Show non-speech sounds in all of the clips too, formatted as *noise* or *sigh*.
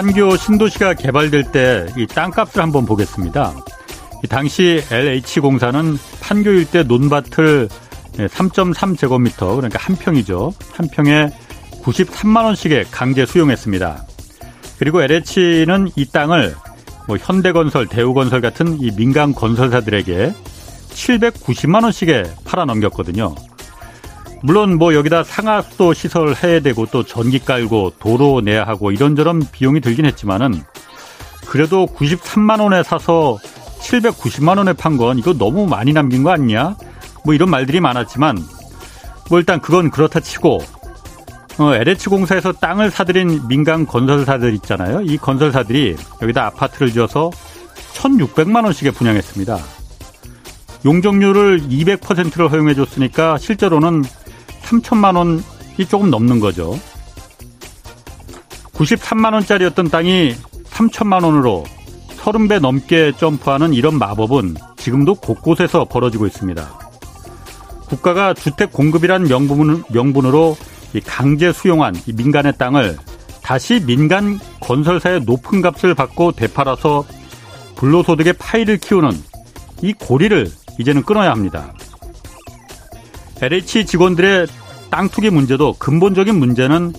판교 신도시가 개발될 때 이 땅값을 한번 보겠습니다. 당시 LH공사는 판교 일대 논밭을 3.3제곱미터 그러니까 한 평이죠. 한 평에 93만 원씩에 강제 수용했습니다. 그리고 LH는 이 땅을 뭐 현대건설, 대우건설 같은 이 민간 건설사들에게 790만 원씩에 팔아 넘겼거든요. 물론 뭐 여기다 상하수도 시설 해야 되고 또 전기 깔고 도로 내야 하고 이런저런 비용이 들긴 했지만은 그래도 93만 원에 사서 790만 원에 판 건 이거 너무 많이 남긴 거 아니냐? 뭐 이런 말들이 많았지만 뭐 일단 그건 그렇다 치고 어, LH공사에서 땅을 사들인 민간 건설사들 있잖아요. 이 건설사들이 여기다 아파트를 지어서 1,600만 원씩에 분양했습니다. 용적률을 200%를 허용해 줬으니까 실제로는 3천만 원이 조금 넘는 거죠. 93만 원짜리였던 땅이 3천만 원으로 30배 넘게 점프하는 이런 마법은 지금도 곳곳에서 벌어지고 있습니다. 국가가 주택 공급이란 명분, 명분으로 강제 수용한 민간의 땅을 다시 민간 건설사의 높은 값을 받고 되팔아서 불로소득의 파이를 키우는 이 고리를 이제는 끊어야 합니다. LH 직원들의 땅 투기 문제도 근본적인 문제는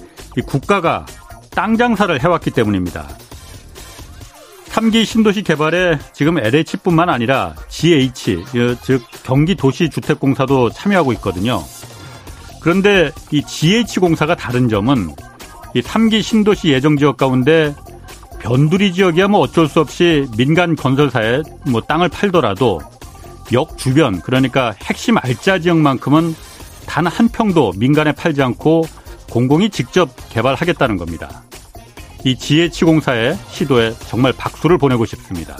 국가가 땅 장사를 해왔기 때문입니다. 3기 신도시 개발에 지금 LH뿐만 아니라 GH, 즉 경기도시주택공사도 참여하고 있거든요. 그런데 이 GH공사가 다른 점은 이 3기 신도시 예정 지역 가운데 변두리 지역이야 뭐 어쩔 수 없이 민간 건설사에 뭐 땅을 팔더라도 역 주변 그러니까 핵심 알짜 지역만큼은 단 한 평도 민간에 팔지 않고 공공이 직접 개발하겠다는 겁니다. 이 GH공사의 시도에 정말 박수를 보내고 싶습니다.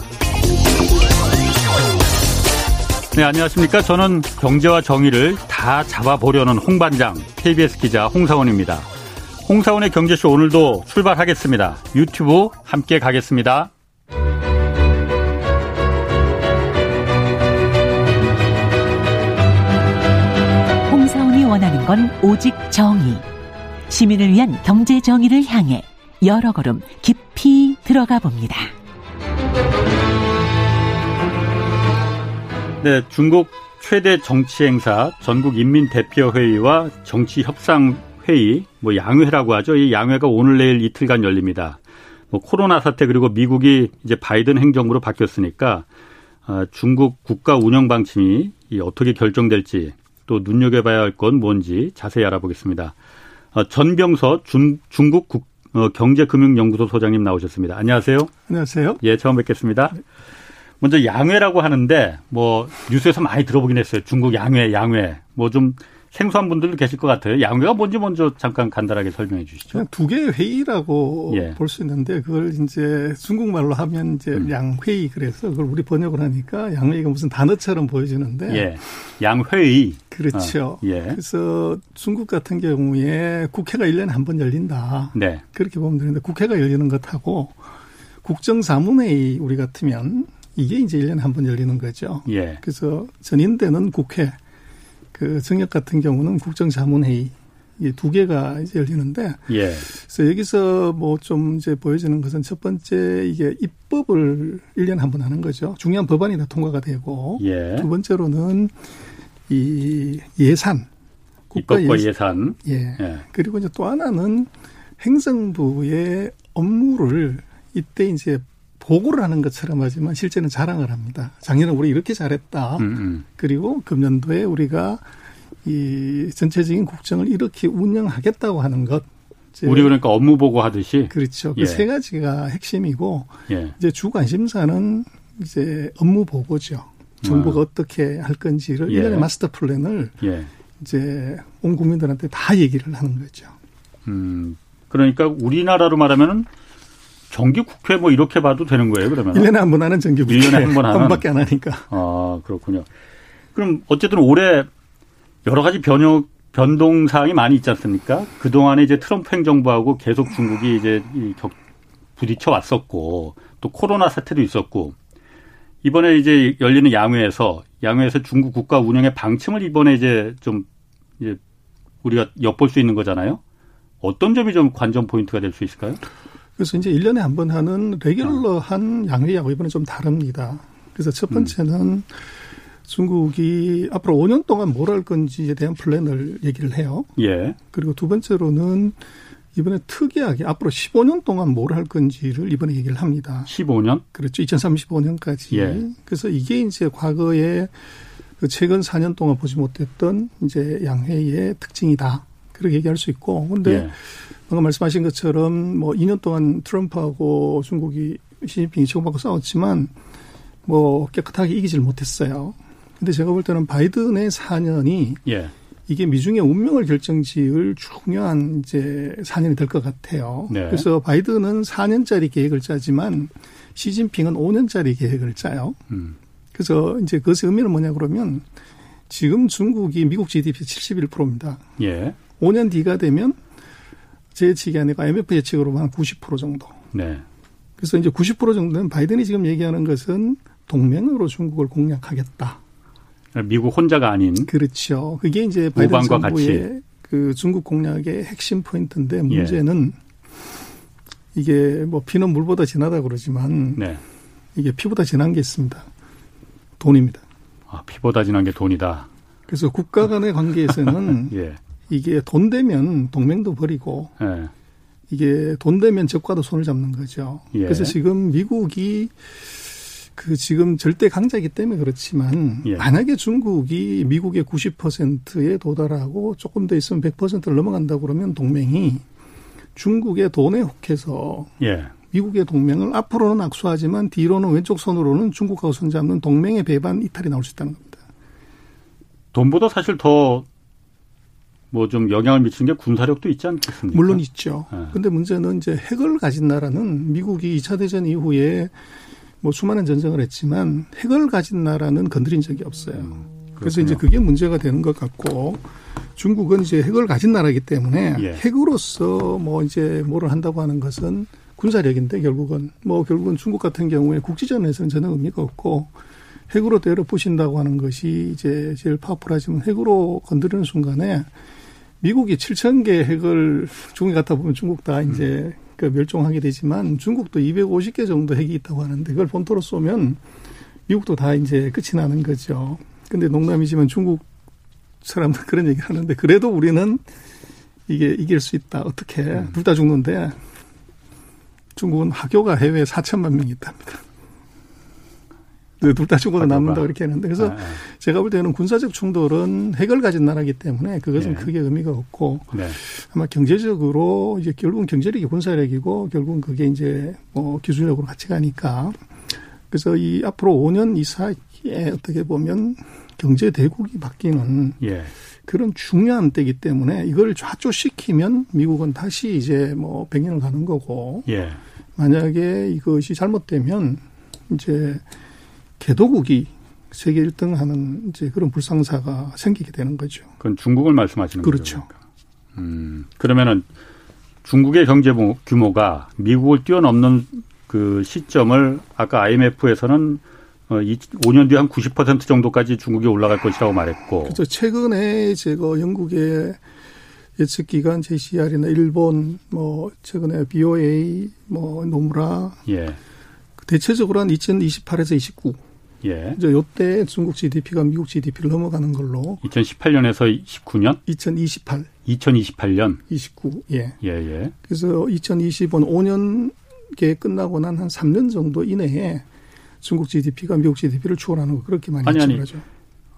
네, 안녕하십니까. 저는 경제와 정의를 다 잡아보려는 홍반장, KBS 기자 홍사원입니다. 홍사원의 경제쇼 오늘도 출발하겠습니다. 유튜브 함께 가겠습니다. 홍사원이 원하는 건 오직 정의. 시민을 위한 경제 정의를 향해 여러 걸음 깊이 들어가 봅니다. 네, 중국 최대 정치 행사 전국 인민 대표 회의와 정치 협상 회의, 뭐 양회라고 하죠. 이 양회가 오늘 내일 이틀간 열립니다. 뭐 코로나 사태 그리고 미국이 이제 바이든 행정부로 바뀌었으니까 어, 중국 국가 운영 방침이 어떻게 결정될지 또 눈여겨봐야 할 건 뭔지 자세히 알아보겠습니다. 어, 전병서 중, 중국 국, 어, 경제금융연구소 소장님 나오셨습니다. 안녕하세요. 안녕하세요. 예, 처음 뵙겠습니다. 먼저 양회라고 하는데 뭐 뉴스에서 많이 들어보긴 했어요. 중국 양회, 양회. 뭐 좀 생소한 분들도 계실 것 같아요. 양회가 뭔지 먼저 잠깐 간단하게 설명해 주시죠. 두 개의 회의라고 예. 볼수 있는데 그걸 이제 중국말로 하면 이제 음. 양회의 그래서 그걸 우리 번역을 하니까 양회의가 무슨 단어처럼 보여지는데 예. 양회의. 그렇죠. 어. 예. 그래서 중국 같은 경우에 국회가 1년에 한 번 열린다. 네. 그렇게 보면 되는데 국회가 열리는 것하고 국정사문회의 우리 같으면 이게 이제 1년에 한 번 열리는 거죠. 예. 그래서 전인대는 국회 그 정역 같은 경우는 국정자문회의 이두 개가 이제 열리는데, 예. 그래서 여기서 뭐 좀 이제 보여지는 것은 첫 번째 이게 입법을 1년에 한 번 하는 거죠. 중요한 법안이 다 통과가 되고, 예. 두 번째로는 이 예산, 국가 예산, 예산. 예. 예. 그리고 이제 또 하나는 행정부의 업무를 이때 이제 보고를 하는 것처럼 하지만 실제는 자랑을 합니다. 작년에 우리 이렇게 잘했다. 음음. 음. 그리고 금년도에 우리가 이 전체적인 국정을 이렇게 운영하겠다고 하는 것. 우리 그러니까 업무 보고 하듯이. 그렇죠. 그세 가지가 핵심이고 예. 이제 주 관심사는 이제 업무 보고죠. 정부가 어. 떻게 할 건지를 예. 일련의 마스터 플랜을 예. 이제 온 국민들한테 다 얘기를 하는 거죠. 음. 그러니까 우리나라로 말하면은 정기 국회 뭐 이렇게 봐도 되는 거예요, 그러면? 1년에 한 번 하는 정기 국회. 1년에 한 번 하는. 한 번밖에 안 하니까. 아, 그렇군요. 그럼 어쨌든 올해 여러 가지 변혁 변동 사항이 많이 있지 않습니까? 그 동안에 이제 트럼프 행정부하고 계속 중국이 이제 격 부딪혀 왔었고 또 코로나 사태도 있었고 이번에 이제 열리는 양회에서 양회에서 중국 국가 운영의 방침을 이번에 이제 좀 이제 우리가 엿볼 수 있는 거잖아요. 어떤 점이 좀 관전 포인트가 될 수 있을까요? 그래서 이제 1년에 한 번 하는 regular한 양회하고 이번에 좀 다릅니다. 그래서 첫 번째는 음. 중국이 앞으로 5년 동안 뭘 할 건지에 대한 플랜을 얘기를 해요. 예. 그리고 두 번째로는 이번에 특이하게 앞으로 15년 동안 뭘 할 건지를 이번에 얘기를 합니다. 15년? 그렇죠. 2035년까지. 예. 그래서 이게 이제 과거에 그 최근 4년 동안 보지 못했던 이제 양회의 특징이다. 그렇게 얘기할 수 있고. 근데 예. 방금 말씀하신 것처럼 뭐 2년 동안 트럼프하고 중국이 시진핑이 치고받고 싸웠지만 뭐 깨끗하게 이기질 못했어요. 근데 제가 볼 때는 바이든의 4년이 예. 이게 미중의 운명을 결정지을 중요한 이제 4년이 될 것 같아요. 네. 그래서 바이든은 4년짜리 계획을 짜지만 시진핑은 5년짜리 계획을 짜요. 음. 그래서 이제 그것의 의미는 뭐냐 그러면 지금 중국이 미국 GDP 71%입니다. 예. 5년 뒤가 되면 제 예측이 아니고 IMF 예측으로만 90% 정도. 네. 그래서 이제 90% 정도는 바이든이 지금 얘기하는 것은 동맹으로 중국을 공략하겠다. 미국 혼자가 아닌 그렇죠. 그게 이제 바이든 정부의 같이. 그 중국 공략의 핵심 포인트인데 문제는 예. 이게 뭐 피는 물보다 진하다 그러지만 네. 이게 피보다 진한 게 있습니다. 돈입니다. 아, 피보다 진한 게 돈이다. 그래서 국가 간의 관계에서는 *laughs* 예. 이게 돈 되면 동맹도 버리고 예. 이게 돈 되면 적과도 손을 잡는 거죠. 예. 그래서 지금 미국이 그 지금 절대 강자이기 때문에 그렇지만 예. 만약에 중국이 미국의 90%에 도달하고 조금 더 있으면 100%를 넘어간다고 그러면 동맹이 중국의 돈에 혹해서 예. 미국의 동맹을 앞으로는 악수하지만 뒤로는 왼쪽 손으로는 중국하고 손잡는 동맹의 배반 이탈이 나올 수 있다는 겁니다. 돈보다 사실 더 뭐 좀 영향을 미치는 게 군사력도 있지 않겠습니까? 물론 있죠. 네. 근데 문제는 이제 핵을 가진 나라는 미국이 2차 대전 이후에 뭐 수많은 전쟁을 했지만 핵을 가진 나라는 건드린 적이 없어요. 음, 그래서 이제 그게 문제가 되는 것 같고 중국은 이제 핵을 가진 나라이기 때문에 예. 핵으로서 뭐 이제 뭐를 한다고 하는 것은 군사력인데 결국은 뭐 결국은 중국 같은 경우에 국지전에서는 전혀 의미가 없고 핵으로 때려 부신다고 하는 것이 이제 제일 파워풀하지만 핵으로 건드리는 순간에 미국이 7천 개 핵을 중국에 갖다 보면 중국 다 이제 음. 그 멸종하게 되지만 중국도 250개 정도 핵이 있다고 하는데 그걸 본토로 쏘면 미국도 다 이제 끝이 나는 거죠. 근데 농담이지만 중국 사람들 그런 얘기를 하는데 그래도 우리는 이게 이길 수 있다. 어떻게 음. 둘다 죽는데 중국은 학교가 해외에 4천만 명이 있답니다. 둘다 죽어도 남는다 그렇게 했는데 그래서 네. 제가 볼 때는 군사적 충돌은 핵을 가진 나라이기 때문에 그것은 네. 크게 의미가 없고 네. 아마 경제적으로 이제 결국은 경제력이 군사력이고 결국은 그게 이제 뭐 기술력으로 같이 가니까 그래서 이 앞으로 5년 이사이에 어떻게 보면 경제 대국이 바뀌는 예. 그런 중요한 때이기 때문에 이걸 좌초시키면 미국은 다시 이제 뭐 100년을 가는 거고 예. 만약에 이것이 잘못되면 이제 개도국이 세계 1등 하는 이제 그런 불상사가 생기게 되는 거죠. 그건 중국을 말씀하시는 그렇죠. 거죠. 그러니까. 음, 그러면은 중국의 경제 규모가 미국을 뛰어넘는 그 시점을 아까 IMF에서는 5년 어, 뒤에 한90% 정도까지 중국이 올라갈 것이라고 말했고. 그렇죠. 최근에 제가 영국의 예측 기관 JCR이나 일본 뭐 최근에 BOA 뭐 노무라 예. 대체적으로 한 2028에서 29 예. 이제 요때 중국 GDP가 미국 GDP를 넘어가는 걸로 2018년에서 19년? 2028. 2028년. 29. 예. 예, 예. 그래서 2020년 5년 계 끝나고 난 한 3년 정도 이내에 중국 GDP가 미국 GDP를 추월하는 거 그렇게 많이 아니, 아니. 죠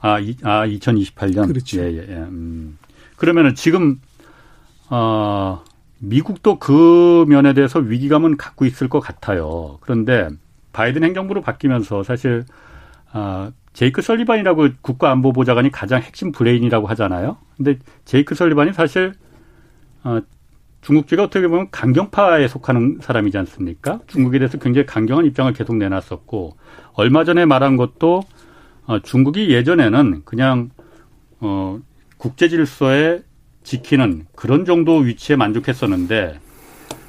아, 이, 아, 2028년. 그렇죠. 예, 예, 예. 음. 그러면은 지금 어 미국도 그 면에 대해서 위기감은 갖고 있을 것 같아요. 그런데 바이든 행정부로 바뀌면서 사실 아, 제이크 설리반이라고 국가안보보좌관이 가장 핵심 브레인이라고 하잖아요. 근데 제이크 설리반이 사실 어, 중국제가 어떻게 보면 강경파에 속하는 사람이지 않습니까? 중국에 대해서 굉장히 강경한 입장을 계속 내놨었고 얼마 전에 말한 것도 어, 중국이 예전에는 그냥 어, 국제 질서에 지키는 그런 정도 위치에 만족했었는데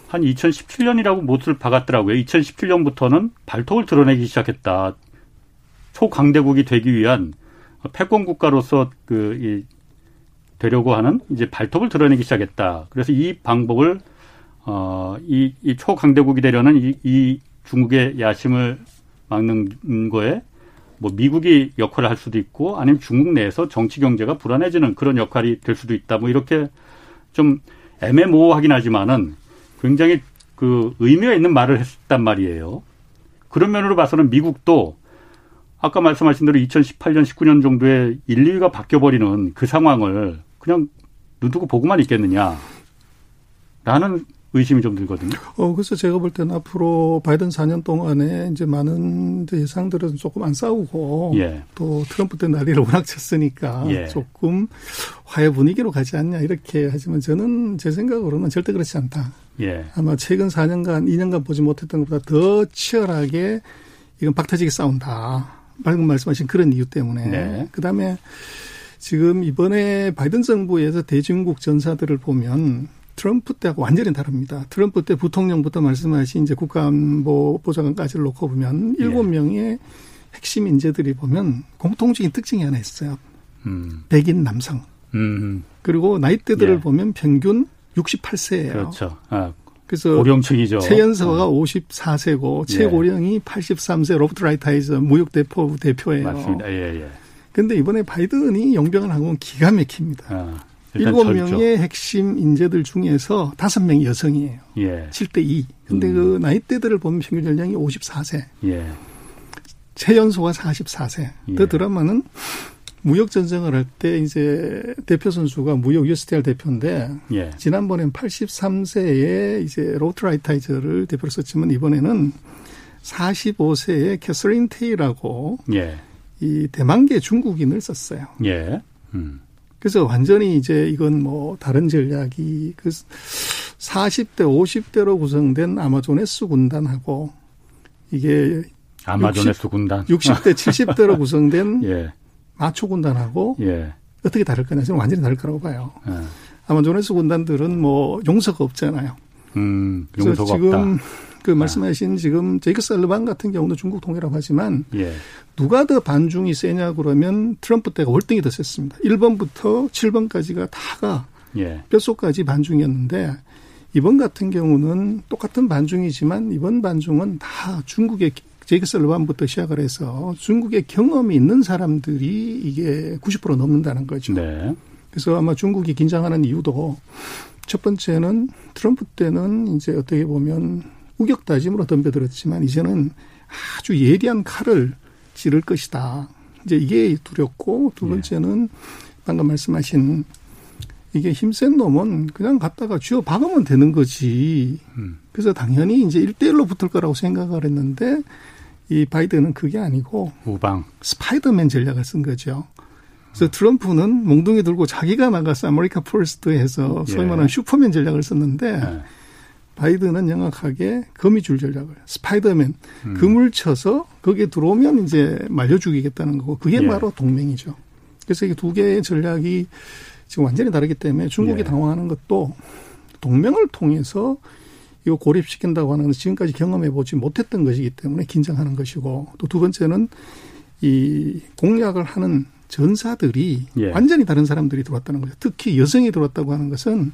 한 2017년이라고 못을 박았더라고요. 2017년부터는 발톱을 드러내기 시작했다. 초강대국이 되기 위한 패권 국가로서 그 이 되려고 하는 이제 발톱을 드러내기 시작했다. 그래서 이 방법을 어이 이 초강대국이 되려는 이, 이 중국의 야심을 막는 거에 뭐 미국이 역할을 할 수도 있고 아니면 중국 내에서 정치 경제가 불안해지는 그런 역할이 될 수도 있다. 뭐 이렇게 좀 애매모호하긴 하지만은 굉장히 그 의미가 있는 말을 했단 말이에요. 그런 면으로 봐서는 미국도 아까 말씀하신 대로 2018년, 19년 정도에 1, 2위가 바뀌어 버리는 그 상황을 그냥 눈 두고 보고만 있겠느냐. 라는 의심이 좀 들거든요. 어, 그래서 제가 볼 때는 앞으로 바이든 4년 동안에 이제 많은 예상들은 조금 안 싸우고 예. 또 트럼프 때 난리를 워낙 쳤으니까 예. 조금 화해 분위기로 가지 않냐 이렇게 하지만 저는 제 생각으로는 절대 그렇지 않다. 예. 아마 최근 4년간, 2년간 보지 못했던 것보다 더 치열하게 이건 박터지게 싸운다. 방금 말씀하신 그런 이유 때문에. 네. 그 다음에 지금 이번에 바이든 정부에서 대중국 전사들을 보면 트럼프 때하고 완전히 다릅니다. 트럼프 때 부통령부터 말씀하신 이제 국가안보 보좌관까지를 놓고 보면 일곱 네. 명의 핵심 인재들이 보면 공통적인 특징이 하나 있어요. 음. 백인 남성. 음. 그리고 나이대들을 예. 보면 평균 68세예요. 그렇죠. 아, 그래서 고령층이죠. 최연서가 음. 54세고 예. 최고령이 83세 로버트 라이타이저 무역 대표 대표예요. 맞습니다. 예, 예. 근데 이번에 바이든이 용병을 한 건 기가 막힙니다. 아, 일곱 명의 핵심 인재들 중에서 다섯 명이 여성이에요. 예. 7대 2. 근데 음. 그 나이대들을 보면 평균 연령이 54세. 예. 최연소가 44세. 예. 더 드라마는 무역 전쟁을 할 때 이제 대표 선수가 무역 USTR 대표인데 예. 지난번엔 83세에 이제 로트라이타이저를 대표로 썼지만 이번에는 45세의 캐서린 테이라고 예. 이 대만계 중국인을 썼어요. 예. 음. 그래서 완전히 이제 이건 뭐 다른 전략이 그 40대 50대로 구성된 아마존에스 군단하고 이게 아마존에스 군단 60대 70대로 *laughs* 구성된 예. 마초 군단하고 예. 어떻게 다를 거냐 저는 완전히 다를 거라고 봐요. 예. 아마존에스 군단들은 뭐 용서가 없잖아요. 음, 용서가 지금 없다. 그 말씀하신 지금 제이크 살르반 같은 경우도 중국 통일라고 하지만 예. 누가 더 반중이 세냐 그러면 트럼프 때가 월등히 더 셌습니다. 1번부터 7번까지가 다가 예. 뼛속까지 반중이었는데 이번 같은 경우는 똑같은 반중이지만 이번 반중은 다 중국의 제이크 살르반부터 시작을 해서 중국의 경험이 있는 사람들이 이게 90% 넘는다는 거죠. 네. 그래서 아마 중국이 긴장하는 이유도 첫 번째는 트럼프 때는 이제 어떻게 보면 우격다짐으로 덤벼들었지만 이제는 아주 예리한 칼을 찌를 것이다. 이제 이게 두렵고 두 예. 번째는 방금 말씀하신 이게 힘센 놈은 그냥 갖다가 쥐어 박으면 되는 거지. 음. 그래서 당연히 이제 일대일로 붙을 거라고 생각을 했는데 이 바이든은 그게 아니고 우방 스파이더맨 전략을 쓴 거죠. 그래서 트럼프는 몽둥이 들고 자기가 나가서 America First 해서 소위 예. 말하는 슈퍼맨 전략을 썼는데 예. 바이든은 명확하게 거미줄 전략을 스파이더맨 음. 그물 쳐서 거기에 들어오면 이제 말려 죽이겠다는 거고 그게 예. 바로 동맹이죠. 그래서 이게 두 개의 전략이 지금 완전히 다르기 때문에 중국이 예. 당황하는 것도 동맹을 통해서 이거 고립시킨다고 하는 지금까지 경험해 보지 못했던 것이기 때문에 긴장하는 것이고 또 두 번째는 이 공약을 하는 전사들이 예. 완전히 다른 사람들이 들어왔다는 거죠. 특히 여성이 들어왔다고 하는 것은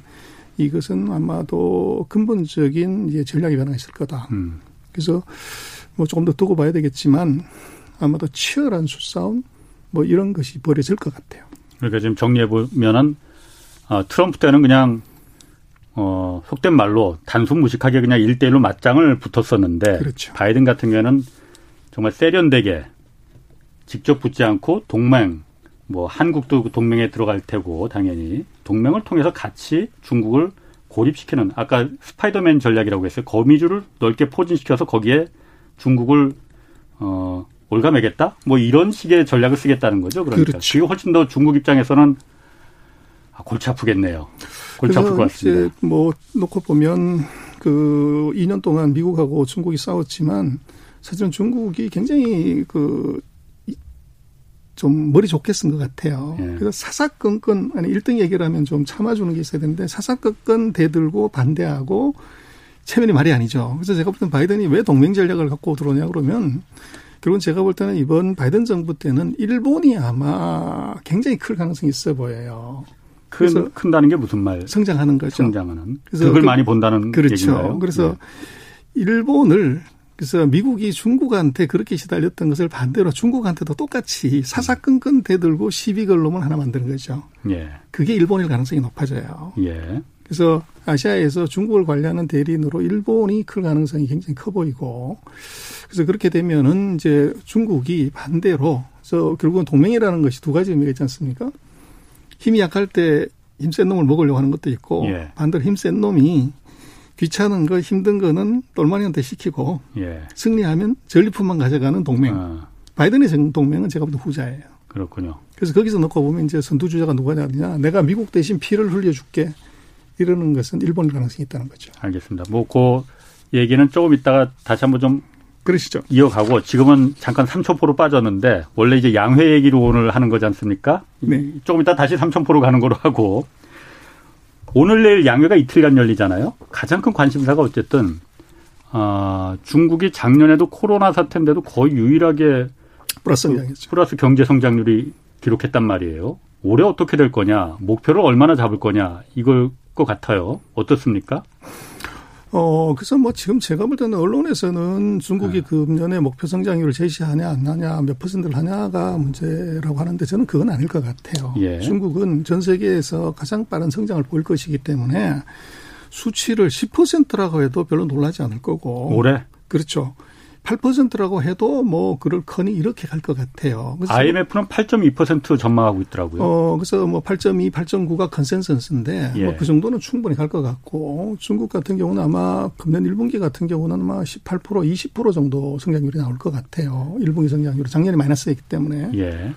이것은 아마도 근본적인 이제 전략이 변화가 있을 거다. 음. 그래서 뭐 조금 더 두고 봐야 되겠지만 아마도 치열한 수싸움 뭐 이런 것이 벌어질 것 같아요. 그러니까 지금 정리해 보면은 어, 트럼프 때는 그냥 어, 속된 말로 단순 무식하게 그냥 일대일로 맞짱을 붙었었는데 그렇죠. 바이든 같은 경우에는 정말 세련되게 직접 붙지 않고 동맹 뭐 한국도 동맹에 들어갈 테고 당연히 동맹을 통해서 같이 중국을 고립시키는 아까 스파이더맨 전략이라고 했어요. 거미줄을 넓게 포진시켜서 거기에 중국을 어 올가매겠다? 뭐 이런 식의 전략을 쓰겠다는 거죠. 그러니까 그렇죠. 그게 훨씬 더 중국 입장에서는 아, 골치 아프겠네요. 골치 아플 것 같습니다. 뭐 놓고 보면 그 2년 동안 미국하고 중국이 싸웠지만 사실은 중국이 굉장히 그 좀 머리 좋게 쓴 것 같아요. 예. 그래서 사사건건 아니 1등 얘기를 하면 좀 참아주는 게 있어야 되는데 사사건건 대들고 반대하고 체면이 말이 아니죠. 그래서 제가 볼 때는 바이든이 왜 동맹 전략을 갖고 들어오냐 그러면 결국은 제가 볼 때는 이번 바이든 정부 때는 일본이 아마 굉장히 클 가능성이 있어 보여요. 큰, 큰다는 게 무슨 말? 성장하는 거죠. 성장하는. 그래서 그걸 그, 많이 본다는 그렇죠. 얘기인가요? 그래서 네. 일본을 그래서 미국이 중국한테 그렇게 시달렸던 것을 반대로 중국한테도 똑같이 사사건건 대들고 시비 걸로만 하나 만드는 거죠. 예. 그게 일본일 가능성이 높아져요. 예. 그래서 아시아에서 중국을 관리하는 대리인으로 일본이 클 가능성이 굉장히 커 보이고 그래서 그렇게 되면은 이제 중국이 반대로 그래서 결국은 동맹이라는 것이 두 가지 의미가 있지 않습니까? 힘이 약할 때 힘 센 놈을 먹으려고 하는 것도 있고 예. 반대로 힘 센 놈이 귀찮은 거 힘든 거는 똘마니한테 시키고 예. 승리하면 전리품만 가져가는 동맹. 아. 바이든의 동맹은 제가 볼때 후자예요. 그렇군요. 그래서 거기서 놓고 보면 이제 선두주자가 누가 냐 내가 미국 대신 피를 흘려줄게 이러는 것은 일본일 가능성이 있다는 거죠. 알겠습니다. 뭐 그 얘기는 조금 있다가 다시 한번 좀 그러시죠. 이어가고 지금은 잠깐 삼천포로 빠졌는데 원래 이제 양회 얘기로 오늘 하는 거지 않습니까? 네. 조금 이따 다시 삼천포로 가는 거로 하고 오늘 내일 양회가 이틀간 열리잖아요. 가장 큰 관심사가 어쨌든 아, 중국이 작년에도 코로나 사태인데도 거의 유일하게 플러스 성장했죠. 플러스 경제 성장률이 기록했단 말이에요. 올해 어떻게 될 거냐, 목표를 얼마나 잡을 거냐 이걸 것 같아요. 어떻습니까? 어, 그래서 뭐 지금 제가 볼 때는 언론에서는 중국이 네. 금년에 목표 성장률을 제시하냐 안 하냐 몇 퍼센트를 하냐가 문제라고 하는데 저는 그건 아닐 것 같아요. 예. 중국은 전 세계에서 가장 빠른 성장을 보일 것이기 때문에 수치를 10%라고 해도 별로 놀라지 않을 거고. 올해? 그렇죠. 8%라고 해도 뭐 그러려니 이렇게 갈 것 같아요. IMF는 8.2% 전망하고 있더라고요. 어, 그래서 뭐 8.2, 8.9가 컨센서스인데 예. 뭐그 정도는 충분히 갈 것 같고 중국 같은 경우는 아마 금년 1분기 같은 경우는 아마 18% 20% 정도 성장률이 나올 것 같아요. 1분기 성장률이 작년에 마이너스였기 때문에. 예.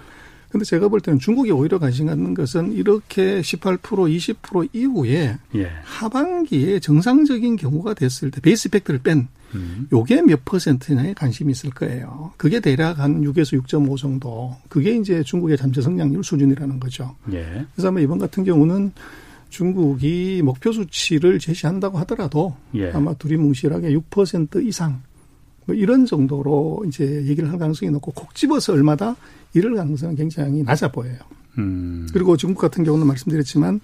근데 제가 볼 때는 중국이 오히려 관심 갖는 것은 이렇게 18% 20% 이후에 예. 하반기에 정상적인 경우가 됐을 때 베이스 팩트를 뺀 음. 요게 몇 퍼센트냐에 관심이 있을 거예요. 그게 대략 한 6에서 6.5 정도. 그게 이제 중국의 잠재 성장률 수준이라는 거죠. 예. 그래서 아마 이번 같은 경우는 중국이 목표 수치를 제시한다고 하더라도 예. 아마 두리뭉실하게 6% 이상 뭐 이런 정도로 이제 얘기를 할 가능성이 높고 콕 집어서 얼마다 이럴 가능성은 굉장히 낮아 보여요. 음. 그리고 중국 같은 경우는 말씀드렸지만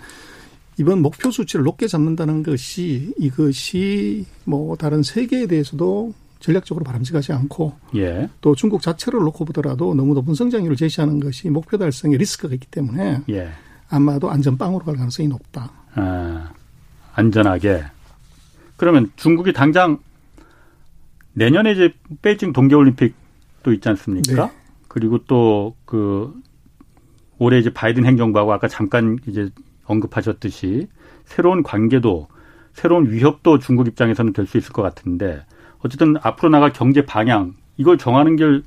이번 목표 수치를 높게 잡는다는 것이 이것이 뭐 다른 세계에 대해서도 전략적으로 바람직하지 않고 예. 또 중국 자체를 놓고 보더라도 너무 높은 성장률을 제시하는 것이 목표 달성에 리스크가 있기 때문에 예. 아마도 안전빵으로 갈 가능성이 높다. 아, 안전하게. 그러면 중국이 당장 내년에 이제 베이징 동계올림픽도 있지 않습니까? 네. 그리고 또 그 올해 이제 바이든 행정부하고 아까 잠깐 이제 언급하셨듯이 새로운 관계도 새로운 위협도 중국 입장에서는 될 수 있을 것 같은데 어쨌든 앞으로 나갈 경제 방향 이걸 정하는 길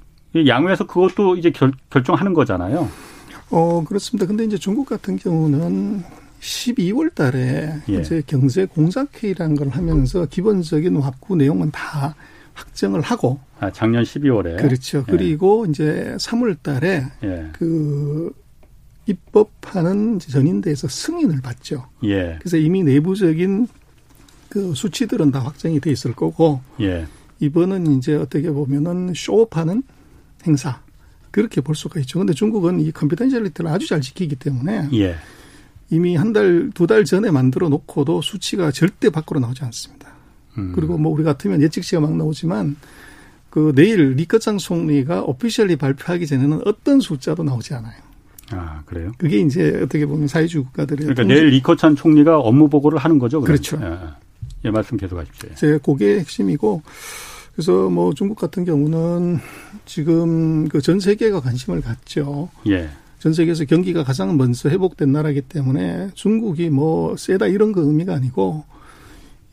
양회에서 그것도 이제 결, 결정하는 거잖아요. 어 그렇습니다. 근데 이제 중국 같은 경우는 12월 달에 예. 이제 경제 공작회의라는 걸 하면서 기본적인 확구 내용은 다 확정을 하고 아, 작년 12월에 그렇죠. 예. 그리고 이제 3월 달에 예. 그 입법하는 전인대에서 승인을 받죠. 예. 그래서 이미 내부적인 그 수치들은 다 확정이 돼 있을 거고 예. 이번은 이제 어떻게 보면은 쇼업하는 행사 그렇게 볼 수가 있죠. 근데 중국은 이 confidentiality를 아주 잘 지키기 때문에 예. 이미 한 달, 두 달 전에 만들어 놓고도 수치가 절대 밖으로 나오지 않습니다. 음. 그리고 뭐 우리 같으면 예측치가 막 나오지만 그 내일 리커창 총리가 officially 발표하기 전에는 어떤 숫자도 나오지 않아요. 아, 그래요? 그게 이제 어떻게 보면 사회주의 국가들의. 그러니까 내일 리커창 총리가 업무 보고를 하는 거죠? 그러면? 그렇죠. 예, 예, 말씀 계속 하십시오. 제 그게 핵심이고 그래서 뭐 중국 같은 경우는 지금 그 전 세계가 관심을 갖죠. 예. 전 세계에서 경기가 가장 먼저 회복된 나라이기 때문에 중국이 뭐 세다 이런 거 의미가 아니고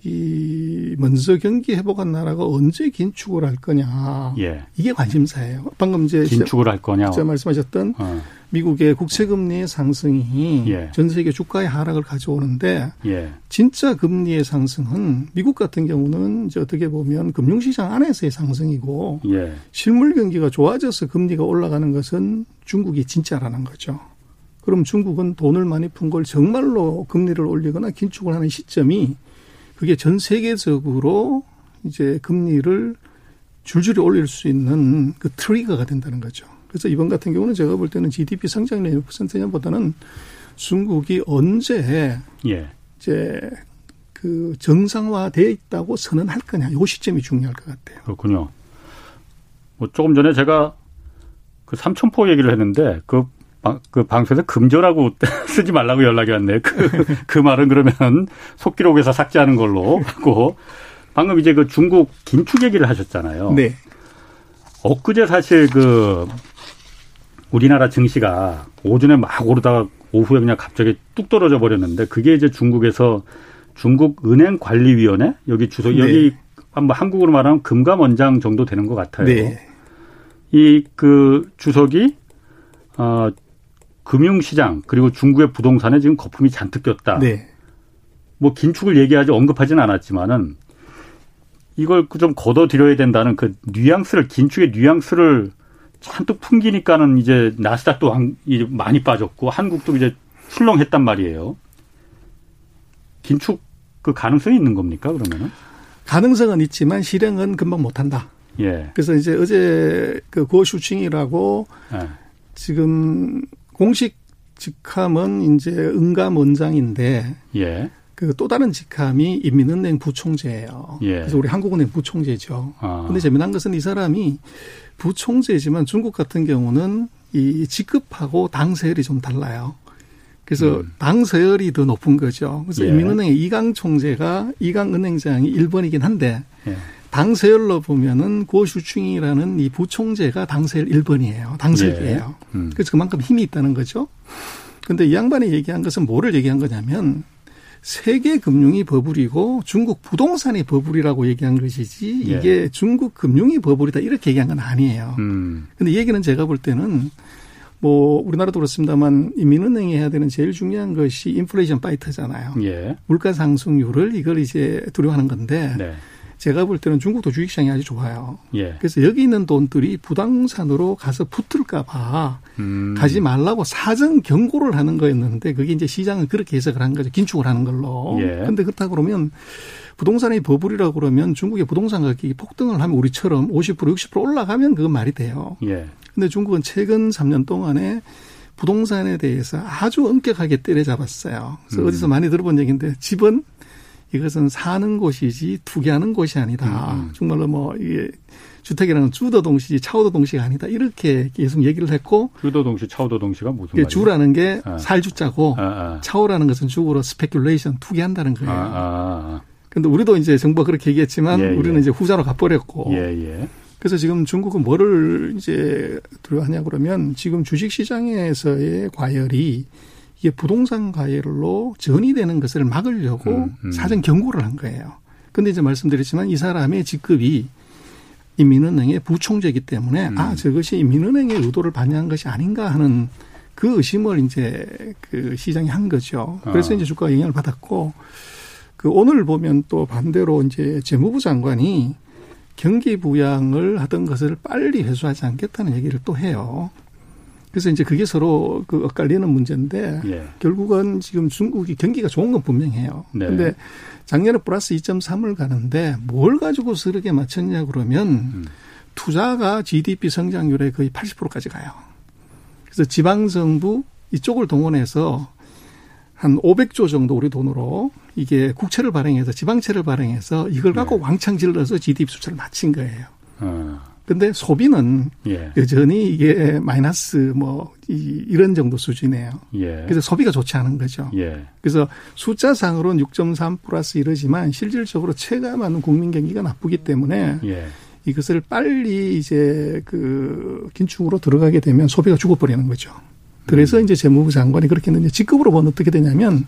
이 먼저 경기 회복한 나라가 언제 긴축을 할 거냐. 예. 이게 관심사예요. 방금 이제 긴축을 할 거냐. 제가 말씀하셨던 어. 미국의 국채 금리의 상승이 예. 전 세계 주가의 하락을 가져오는데 예. 진짜 금리의 상승은 미국 같은 경우는 이제 어떻게 보면 금융시장 안에서의 상승이고 예. 실물 경기가 좋아져서 금리가 올라가는 것은 중국이 진짜라는 거죠. 그럼 중국은 돈을 많이 푼 걸 정말로 금리를 올리거나 긴축을 하는 시점이 그게 전 세계적으로 이제 금리를 줄줄이 올릴 수 있는 그 트리거가 된다는 거죠. 그래서 이번 같은 경우는 제가 볼 때는 GDP 성장률 6%냐보다는 중국이 언제 예. 이제 그 정상화돼 있다고 선언할 거냐 요 시점이 중요할 것 같아요. 그렇군요. 뭐 조금 전에 제가 그 삼천포 얘기를 했는데 그, 그 방송에서 금전하고 *laughs* 쓰지 말라고 연락이 왔네. 그, 그 말은 그러면 속기록에서 삭제하는 걸로 하고 방금 이제 그 중국 긴축 얘기를 하셨잖아요. 네. 엊그제 사실 그 우리나라 증시가 오전에 막 오르다가 오후에 그냥 갑자기 뚝 떨어져 버렸는데 그게 이제 중국에서 중국 은행 관리위원회 여기 주소 네. 여기 한번 한국으로 말하면 금감원장 정도 되는 것 같아요. 네. 이그 주석이 어 금융시장 그리고 중국의 부동산에 지금 거품이 잔뜩 꼈다. 네. 뭐 긴축을 얘기하지 언급하지는 않았지만은 이걸 좀 걷어들여야 된다는 그 뉘앙스를 긴축의 뉘앙스를 잔뜩 풍기니까는 이제 나스닥도 많이 빠졌고 한국도 이제 출렁했단 말이에요. 긴축 그 가능성이 있는 겁니까 그러면은? 가능성은 있지만 실행은 금방 못한다. 예. 그래서 이제 어제 그 고슈칭이라고 예. 지금 공식 직함은 이제 응감 원장인데 예. 그또 다른 직함이 인민은행 부총재예요. 예. 그래서 우리 한국은행 부총재죠. 아. 근데 재미난 것은 이 사람이 부총재지만 중국 같은 경우는 이 직급하고 당 서열이 좀 달라요. 그래서 음. 당 서열이 더 높은 거죠. 그래서 예. 인민은행의 이강 총재가 이강 은행장이 1번이긴 한데 예. 당 서열로 보면은 고슈충이라는 이 부총재가 당 서열 1번이에요. 당석이에요. 예. 음. 그래서 그만큼 힘이 있다는 거죠. 근데 이 양반이 얘기한 것은 뭐를 얘기한 거냐면 세계 금융이 버블이고 중국 부동산이 버블이라고 얘기한 것이지 예. 이게 중국 금융이 버블이다 이렇게 얘기한 건 아니에요. 음. 근데 이 얘기는 제가 볼 때는 뭐 우리나라도 그렇습니다만 이민은행이 해야 되는 제일 중요한 것이 인플레이션 파이터잖아요. 예. 물가 상승률을 이걸 이제 두려워하는 건데 네. 제가 볼 때는 중국도 주식시장이 아주 좋아요. 예. 그래서 여기 있는 돈들이 부동산으로 가서 붙을까봐 음. 가지 말라고 사전 경고를 하는 거였는데 그게 이제 시장은 그렇게 해석을 한 거죠. 긴축을 하는 걸로. 예. 근데 그렇다 그러면 부동산의 버블이라고 그러면 중국의 부동산 가격이 폭등을 하면 우리처럼 50% 60% 올라가면 그건 말이 돼요. 예. 근데 중국은 최근 3년 동안에 부동산에 대해서 아주 엄격하게 때려잡았어요. 그래서 음. 어디서 많이 들어본 얘기인데 집은 이것은 사는 곳이지 투기하는 곳이 아니다. 음, 음. 정말로 뭐 이게 주택이라는 주도 동시지 차오도 동시가 아니다. 이렇게 계속 얘기를 했고 주도 동시, 차오도 동시가 무슨 말이에요? 住라는 게 아. 살 주 자고 아, 아. 炒라는 것은 주로 speculation 투기한다는 거예요. 아, 아, 아. 근데 우리도 이제 정부가 그렇게 얘기했지만 예, 우리는 예. 이제 후자로 가버렸고. 예, 예. 그래서 지금 중국은 뭐를 이제 두려워하냐 그러면 지금 주식 시장에서의 과열이 이게 부동산 가열로 전이되는 것을 막으려고 음, 음. 사전 경고를 한 거예요. 근데 이제 말씀드렸지만 이 사람의 직급이 인민은행의 부총재이기 때문에 음. 아 저것이 인민은행의 의도를 반영한 것이 아닌가 하는 그 의심을 이제 그 시장이 한 거죠. 그래서 어. 이제 주가가 영향을 받았고 그 오늘 보면 또 반대로 이제 재무부 장관이 경기 부양을 하던 것을 빨리 회수하지 않겠다는 얘기를 또 해요. 그래서 이제 그게 서로 그 엇갈리는 문제인데 예. 결국은 지금 중국이 경기가 좋은 건 분명해요. 네. 근데 작년에 플러스 2.3을 가는데 뭘 가지고서 그렇게 맞췄냐 그러면 음. 투자가 GDP 성장률의 거의 80%까지 가요. 그래서 지방 정부 이쪽을 동원해서 한 500조 정도 우리 돈으로 이게 국채를 발행해서 지방채를 발행해서 이걸 갖고 네. 왕창 질러서 GDP 수치를 맞춘 거예요. 어. 근데 소비는 예. 여전히 이게 마이너스 뭐 이, 이런 정도 수준이에요. 예. 그래서 소비가 좋지 않은 거죠. 예. 그래서 숫자상으로는 6.3 플러스 이러지만 실질적으로 체감하는 국민 경기가 나쁘기 때문에 예. 이것을 빨리 이제 그 긴축으로 들어가게 되면 소비가 죽어버리는 거죠. 그래서 음. 이제 재무부 장관이 그렇게 했는데 직급으로 보면 어떻게 되냐면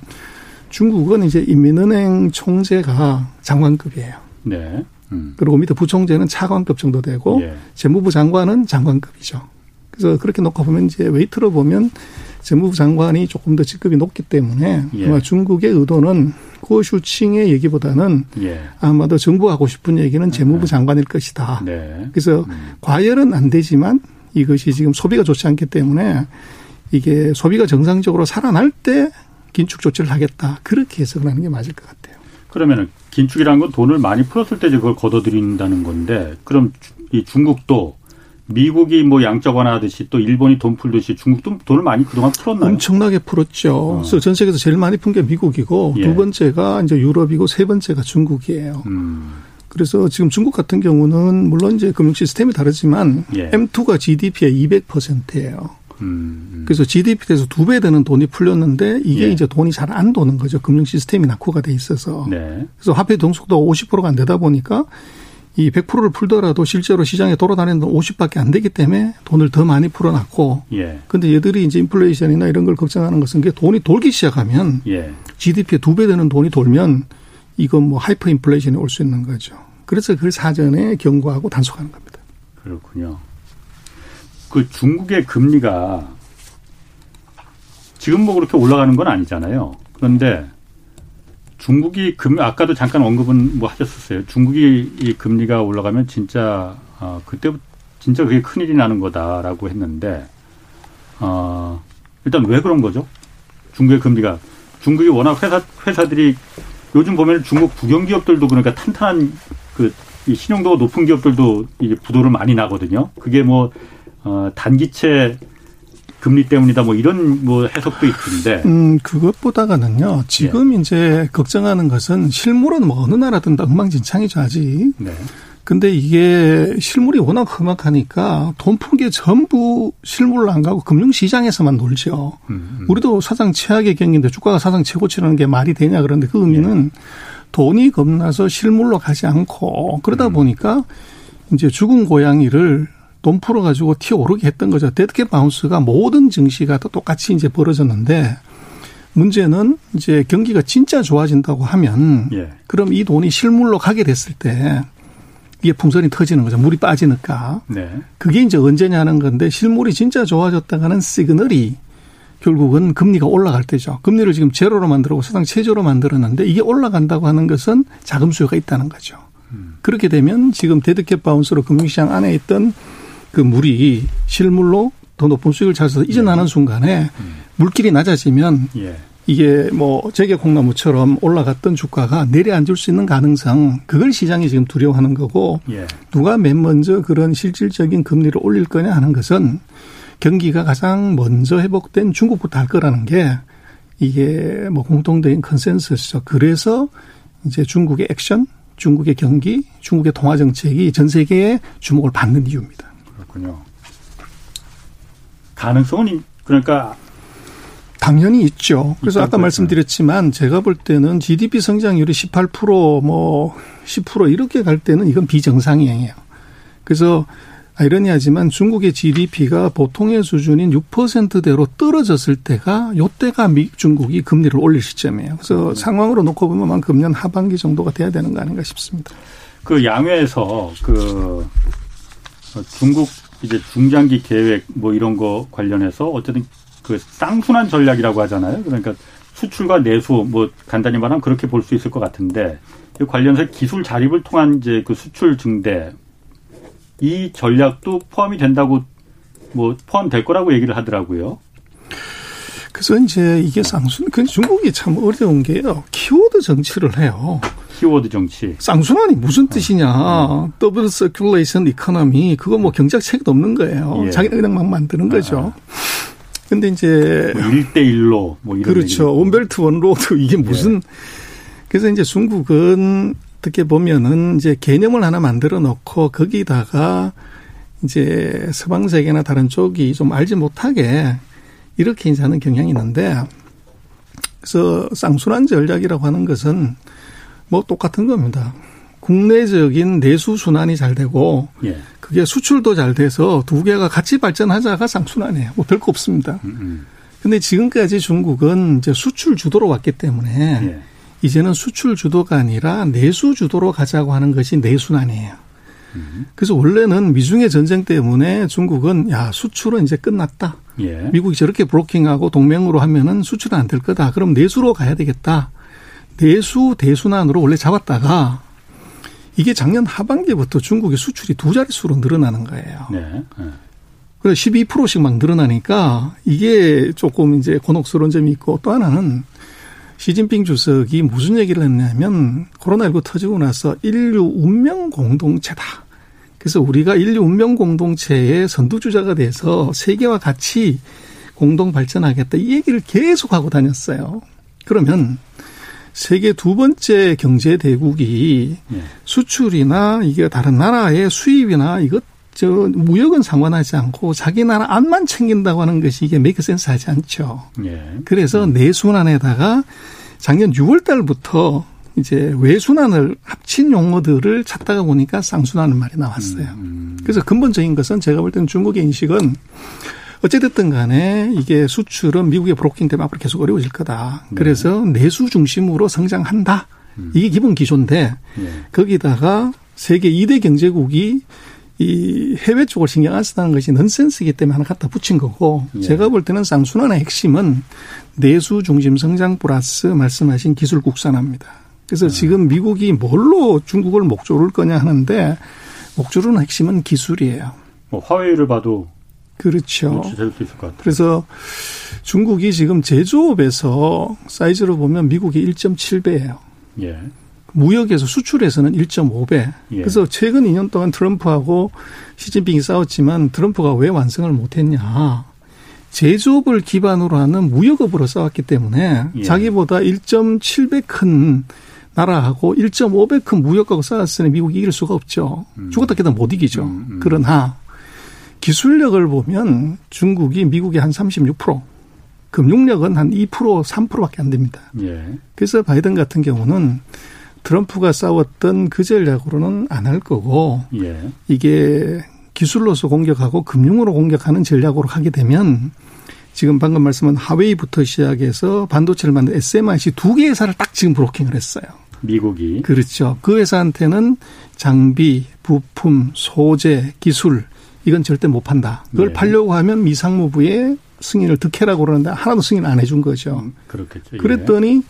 중국은 이제 인민은행 총재가 장관급이에요. 네. 음. 그리고 밑에 부총재는 차관급 정도 되고 예. 재무부 장관은 장관급이죠. 그래서 그렇게 놓고 보면 이제 웨이트로 보면 재무부 장관이 조금 더 직급이 높기 때문에 예. 아마 중국의 의도는 고슈칭의 얘기보다는 예. 아마도 정부 하고 싶은 얘기는 재무부 네. 장관일 것이다. 네. 그래서 음. 과열은 안 되지만 이것이 지금 소비가 좋지 않기 때문에 이게 소비가 정상적으로 살아날 때 긴축 조치를 하겠다. 그렇게 해석을 하는 게 맞을 것 같아요. 그러면은 긴축이라는 건 돈을 많이 풀었을 때 그걸 걷어들인다는 건데 그럼 이 중국도 미국이 뭐 양적 완화하듯이 또 일본이 돈 풀듯이 중국도 돈을 많이 그동안 풀었나요? 엄청나게 풀었죠. 어. 그래서 전 세계에서 제일 많이 푼 게 미국이고 예. 두 번째가 이제 유럽이고 세 번째가 중국이에요. 음. 그래서 지금 중국 같은 경우는 물론 이제 금융 시스템이 다르지만 예. M2가 GDP의 200%예요. 음, 음. 그래서 GDP 대해서 두 배 되는 돈이 풀렸는데 이게 예. 이제 돈이 잘 안 도는 거죠. 금융 시스템이 낙후가 돼 있어서. 네. 그래서 화폐 유통속도가 50%가 안 되다 보니까 이 100%를 풀더라도 실제로 시장에 돌아다니는 돈 50밖에 안 되기 때문에 돈을 더 많이 풀어놨고. 예. 근데 얘들이 이제 인플레이션이나 이런 걸 걱정하는 것은 게 돈이 돌기 시작하면 예. GDP의 두 배 되는 돈이 돌면 이건 뭐 하이퍼 인플레이션이 올 수 있는 거죠. 그래서 그걸 사전에 경고하고 단속하는 겁니다. 그렇군요. 그 중국의 금리가 지금 뭐 그렇게 올라가는 건 아니잖아요. 그런데 중국이 금 아까도 잠깐 언급은 뭐 하셨었어요. 중국이 이 금리가 올라가면 진짜 어 그때 진짜 그게 큰 일이 나는 거다라고 했는데 어 일단 왜 그런 거죠? 중국의 금리가 중국이 워낙 회사 회사들이 요즘 보면 중국 국영 기업들도 그러니까 탄탄한 그이 신용도가 높은 기업들도 이게 부도를 많이 나거든요. 그게 뭐 어, 단기채 금리 때문이다 뭐 이런 뭐 해석도 있던데. 음, 그것보다가는요. 지금 예. 이제 걱정하는 것은 실물은 뭐 어느 나라든 다 엉망진창이죠, 아직. 네. 근데 이게 실물이 워낙 험악하니까 돈 푼 게 전부 실물로 안 가고 금융시장에서만 놀죠. 음, 음. 우리도 사상 최악의 경기인데 주가가 사상 최고치라는 게 말이 되냐 그런데 그 의미는 예. 돈이 겁나서 실물로 가지 않고 그러다 음. 보니까 이제 죽은 고양이를 돈 풀어가지고 튀어 오르게 했던 거죠. dead cat bounce가 모든 증시가 다 똑같이 이제 벌어졌는데 문제는 이제 경기가 진짜 좋아진다고 하면 예. 그럼 이 돈이 실물로 가게 됐을 때 이게 풍선이 터지는 거죠. 물이 빠지니까. 네. 그게 이제 언제냐 하는 건데 실물이 진짜 좋아졌다라는 시그널이 결국은 금리가 올라갈 때죠. 금리를 지금 제로로 만들고 사상 최저로 만들었는데 이게 올라간다고 하는 것은 자금 수요가 있다는 거죠. 음. 그렇게 되면 지금 dead cat bounce로 금융시장 안에 있던 그 물이 실물로 더 높은 수익을 찾아서 이전하는 네. 순간에 음. 물길이 낮아지면 예. 이게 뭐 잭의 콩나무처럼 올라갔던 주가가 내려앉을 수 있는 가능성 그걸 시장이 지금 두려워하는 거고 예. 누가 맨 먼저 그런 실질적인 금리를 올릴 거냐 하는 것은 경기가 가장 먼저 회복된 중국부터 할 거라는 게 이게 뭐 공통적인 컨센서스죠. 그래서 이제 중국의 액션, 중국의 경기, 중국의 통화 정책이 전 세계에 주목을 받는 이유입니다. 그렇군요. 가능성은 그러니까 당연히 있죠. 그래서 아까 말씀드렸지만 제가 볼 때는 GDP 성장률이 18%뭐 10% 이렇게 갈 때는 이건 비정상이에요. 그래서 아이러니하지만 중국의 GDP가 보통의 수준인 6%대로 떨어졌을 때가 요때가 미 중국이 금리를 올릴 시점이에요. 그래서 음. 상황으로 놓고 보면 금년 하반기 정도가 돼야 되는 거 아닌가 싶습니다. 그 양회에서 그 중국 이제 중장기 계획 뭐 이런 거 관련해서 어쨌든 그 쌍순환 전략이라고 하잖아요. 그러니까 수출과 내수 뭐 간단히 말하면 그렇게 볼 수 있을 것 같은데 관련해서 기술 자립을 통한 이제 그 수출 증대 이 전략도 포함이 된다고 뭐 포함될 거라고 얘기를 하더라고요. 그래서 이제 이게 쌍순, 그 중국이 참 어려운 게요. 키워드 정치를 해요. 키워드 정치. 쌍순환이 무슨 뜻이냐. 어. double circulation economy. 그거 뭐 경제학 책도 없는 거예요. 예. 자기는 그냥 막 만드는 거죠. 아. 근데 이제. 뭐 일대일로 뭐 이런. 그렇죠. One Belt One Road *laughs* 이게 무슨. 예. 그래서 이제 중국은 어떻게 보면은 이제 개념을 하나 만들어 놓고 거기다가 이제 서방 세계나 다른 쪽이 좀 알지 못하게 이렇게 이제 하는 경향이 있는데 그래서 쌍순환 전략이라고 하는 것은 뭐 똑같은 겁니다. 국내적인 내수 순환이 잘 되고 예. 그게 수출도 잘 돼서 두 개가 같이 발전하자가 쌍순환이에요. 뭐 별거 없습니다. 음, 음. 근데 지금까지 중국은 이제 수출 주도로 왔기 때문에 예. 이제는 수출 주도가 아니라 내수 주도로 가자고 하는 것이 내순환이에요. 그래서 원래는 미중의 전쟁 때문에 중국은 야 수출은 이제 끝났다. 예. 미국이 저렇게 브로킹하고 동맹으로 하면은 수출은 안 될 거다. 그럼 내수로 가야 되겠다. 내수 대순환으로 원래 잡았다가 이게 작년 하반기부터 중국의 수출이 두 자릿수로 늘어나는 거예요. 네. 네. 그래서 12%씩 막 늘어나니까 이게 조금 이제 곤혹스러운 점이 있고 또 하나는 시진핑 주석이 무슨 얘기를 했냐면 코로나19 터지고 나서 인류 운명 공동체다. 그래서 우리가 인류 운명 공동체의 선두주자가 돼서 세계와 같이 공동 발전하겠다. 이 얘기를 계속 하고 다녔어요. 그러면 세계 두 번째 경제 대국이 네. 수출이나 이게 다른 나라의 수입이나 이것 저 무역은 상관하지 않고 자기 나라 안만 챙긴다고 하는 것이 이게 메이크 센스 하지 않죠. 예. 그래서 음. 내순환에다가 작년 6월 달부터 이제 외순환을 합친 용어들을 찾다가 보니까 쌍순환은 말이 나왔어요. 음, 음. 그래서 근본적인 것은 제가 볼 때는 중국의 인식은 어찌됐든 간에 이게 수출은 미국의 브로킹 때문에 앞으로 계속 어려워질 거다. 네. 그래서 내수 중심으로 성장한다. 음. 이게 기본 기조인데 네. 거기다가 세계 2대 경제국이 이 해외 쪽을 신경 안 쓰다는 것이 넌센스이기 때문에 하나 갖다 붙인 거고 예. 제가 볼 때는 쌍순환의 핵심은 내수 중심 성장 플러스 말씀하신 기술 국산화입니다. 그래서 예. 지금 미국이 뭘로 중국을 목조를 거냐 하는데 목조르는 핵심은 기술이에요. 뭐 화웨이를 봐도 그렇죠. 그래서 중국이 지금 제조업에서 사이즈로 보면 미국이 1.7배예요. 예. 무역에서 수출에서는 1.5배. 예. 그래서 최근 2년 동안 트럼프하고 시진핑이 싸웠지만 트럼프가 왜 완성을 못했냐. 제조업을 기반으로 하는 무역업으로 싸웠기 때문에 예. 자기보다 1.7배 큰 나라하고 1.5배 큰 무역하고 싸웠으니 미국이 이길 수가 없죠. 음. 죽었다 깨다 못 이기죠. 음, 음. 그러나 기술력을 보면 중국이 미국의 한 36%, 금융력은 한 2%, 3%밖에 안 됩니다. 예. 그래서 바이든 같은 경우는 트럼프가 싸웠던 그 전략으로는 안 할 거고 예. 이게 기술로서 공격하고 금융으로 공격하는 전략으로 하게 되면 지금 방금 말씀한 하웨이부터 시작해서 반도체를 만든 SMIC 두 개 회사를 딱 지금 브로킹을 했어요. 미국이. 그렇죠. 그 회사한테는 장비, 부품, 소재, 기술 이건 절대 못 판다. 그걸 네. 팔려고 하면 미 상무부의 승인을 득해라고 그러는데 하나도 승인 안 해준 거죠. 음, 그렇겠죠. 그랬더니 예.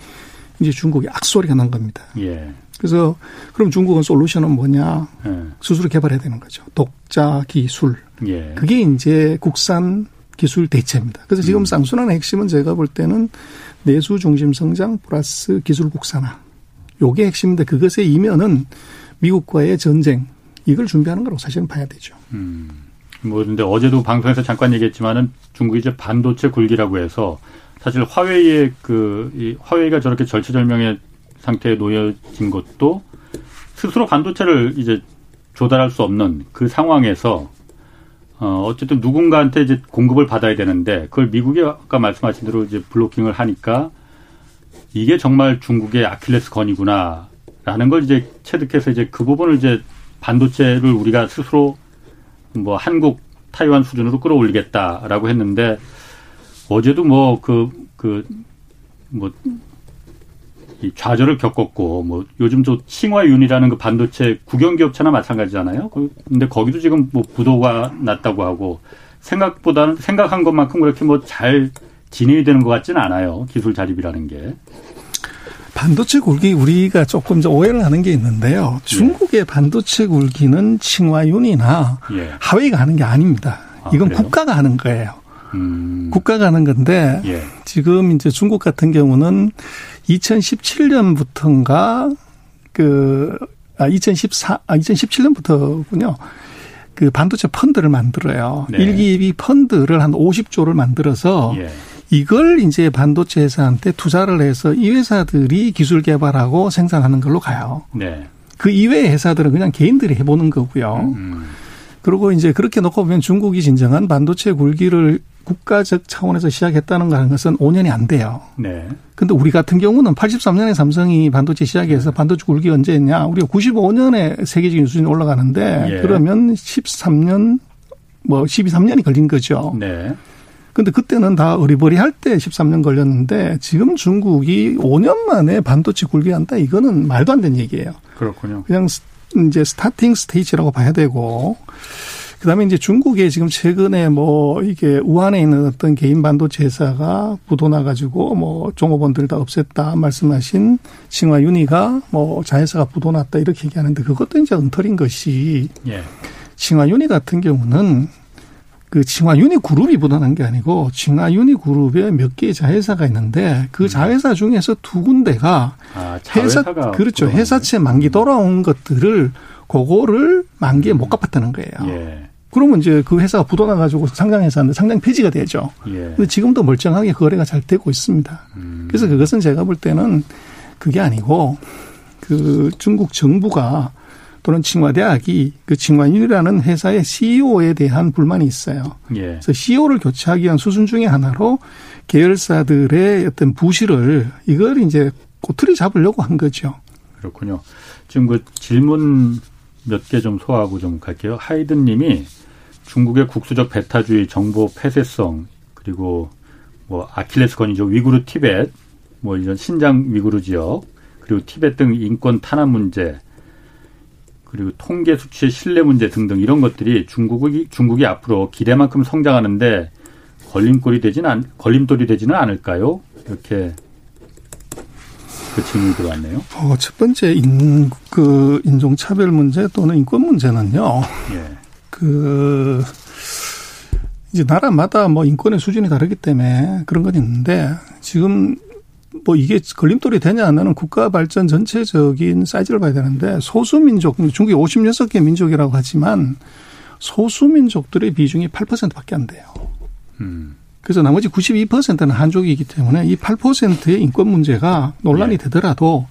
이제 중국이 악소리가 난 겁니다. 예. 그래서 그럼 중국은 솔루션은 뭐냐? 예. 스스로 개발해야 되는 거죠. 독자 기술. 예. 그게 이제 국산 기술 대체입니다. 그래서 지금 음. 쌍순환의 핵심은 제가 볼 때는 내수 중심 성장 플러스 기술 국산화. 요게 핵심인데 그것의 이면은 미국과의 전쟁 이걸 준비하는 거라고 사실은 봐야 되죠. 음. 뭐 근데 어제도 방송에서 잠깐 얘기했지만은 중국이 이제 반도체 굴기라고 해서 사실 화웨이의 그 이 화웨이가 저렇게 절체절명의 상태에 놓여진 것도 스스로 반도체를 이제 조달할 수 없는 그 상황에서 어 어쨌든 누군가한테 이제 공급을 받아야 되는데 그걸 미국이 아까 말씀하신 대로 이제 블로킹을 하니까 이게 정말 중국의 아킬레스 건이구나라는 걸 이제 체득해서 이제 그 부분을 이제 반도체를 우리가 스스로 뭐 한국 타이완 수준으로 끌어올리겠다라고 했는데 어제도 뭐 그 그뭐이 좌절을 겪었고 뭐 요즘 저 칭화윤이라는 그 반도체 국영기업체나 마찬가지잖아요. 그, 근데 거기도 지금 뭐 부도가 났다고 하고 생각보다는 생각한 것만큼 그렇게 뭐 잘 진행이 되는 것 같지는 않아요. 기술 자립이라는 게. 반도체 굴기 우리가 조금 오해를 하는 게 있는데요. 예. 중국의 반도체 굴기는 칭화윤이나 예. 하웨이가 하는 게 아닙니다. 아, 이건 그래요? 국가가 하는 거예요. 음. 국가가 하는 건데 예. 지금 이제 중국 같은 경우는 2017년부터인가 그 아, 2014, 아, 2017년부터군요. 그 반도체 펀드를 만들어요. 네. 일기입이 펀드를 한 50조를 만들어서 예. 이걸 이제 반도체 회사한테 투자를 해서 이 회사들이 기술 개발하고 생산하는 걸로 가요. 네. 그 이외의 회사들은 그냥 개인들이 해보는 거고요. 음. 음. 그리고 이제 그렇게 놓고 보면 중국이 진정한 반도체 굴기를 국가적 차원에서 시작했다는 거 하는 것은 5년이 안 돼요. 네. 근데 우리 같은 경우는 83년에 삼성이 반도체 시작해서 네. 반도체 굴기 언제 했냐? 우리가 95년에 세계적인 수준이 올라가는데 예. 그러면 13년 뭐 12, 3년이 걸린 거죠. 네. 근데 그때는 다 어리버리할 때 13년 걸렸는데 지금 중국이 5년 만에 반도체 굴기한다 이거는 말도 안 되는 얘기예요. 그렇군요. 그냥 이제 스타팅 스테이지라고 봐야 되고 그다음에 이제 중국에 지금 최근에 뭐 이게 우한에 있는 어떤 개인 반도체 회사가 부도나 가지고 뭐 종업원들 다 없앴다 말씀하신 칭화 윤희가 뭐 자회사가 부도났다 이렇게 얘기하는데 그것도 이제 엉터리인 것이 예. 칭화 윤희 같은 경우는 그 칭화 유니 그룹이 부도난 게 아니고 칭화 유니 그룹에 몇 개의 자회사가 있는데 그 음. 자회사 중에서 두 군데가 아, 회사 그렇죠 회사채 만기 돌아온 것들을 그거를 만기에 못 갚았다는 거예요. 예. 그러면 이제 그 회사가 부도나 가지고 상장회사인데 상장 폐지가 되죠. 예. 근데 지금도 멀쩡하게 거래가 잘 되고 있습니다. 음. 그래서 그것은 제가 볼 때는 그게 아니고 그 중국 정부가 또는 칭화대학이 그 칭화인이라는 회사의 CEO에 대한 불만이 있어요. 예. 그래서 CEO를 교체하기 위한 수순 중의 하나로 계열사들의 어떤 부실을 이걸 이제 꼬투리 잡으려고 한 거죠. 그렇군요. 지금 그 질문 몇 개 좀 소화하고 좀 갈게요. 하이든 님이 중국의 국수적 배타주의 정보 폐쇄성 그리고 뭐 아킬레스건이죠. 위구르 티벳 뭐 이런 신장 위구르 지역 그리고 티벳 등 인권 탄압 문제 그리고 통계 수치의 신뢰 문제 등등 이런 것들이 중국이 중국이 앞으로 기대만큼 성장하는데 걸림돌이 되지는 않, 걸림돌이 되지는 않을까요? 이렇게 그 질문이 들어왔네요. 어, 첫 번째 인, 그 인종 차별 문제 또는 인권 문제는요. 예. 그 이제 나라마다 뭐 인권의 수준이 다르기 때문에 그런 건 있는데 지금 뭐 이게 걸림돌이 되냐 안 하는 국가 발전 전체적인 사이즈를 봐야 되는데 소수민족, 중국이 56개 민족이라고 하지만 소수민족들의 비중이 8%밖에 안 돼요. 음. 그래서 나머지 92%는 한족이기 때문에 이 8%의 인권 문제가 논란이 네. 되더라도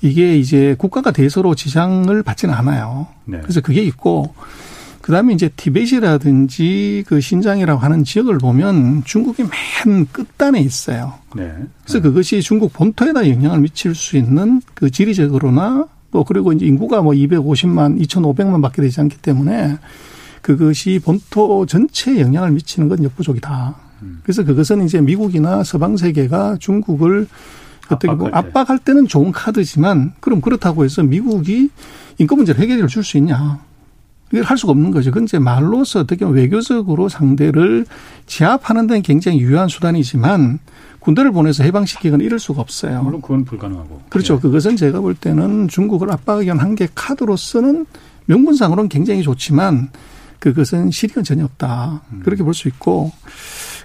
이게 이제 국가가 대서로 지장을 받지는 않아요. 네. 그래서 그게 있고 그 다음에 이제 티벳이라든지 그 신장이라고 하는 지역을 보면 중국이 맨 끝단에 있어요. 네. 그래서 네. 그것이 중국 본토에다 영향을 미칠 수 있는 그 지리적으로나 또 그리고 이제 인구가 뭐 250만, 2,500만 밖에 되지 않기 때문에 그것이 본토 전체에 영향을 미치는 건 역부족이다. 음. 그래서 그것은 이제 미국이나 서방 세계가 중국을 어떻게 보면 압박할 때는 좋은 카드지만 그럼 그렇다고 해서 미국이 인권 문제를 해결해 줄수 있냐. 이걸 할 수가 없는 거죠. 그건 이제 말로서 어떻게 외교적으로 상대를 제압하는 데는 굉장히 유효한 수단이지만 군대를 보내서 해방시키거나 이럴 수가 없어요. 물론 그건 불가능하고. 그렇죠. 네. 그것은 제가 볼 때는 중국을 압박하기 위한 한계 카드로서는 명분상으로는 굉장히 좋지만 그것은 실익은 전혀 없다. 음. 그렇게 볼 수 있고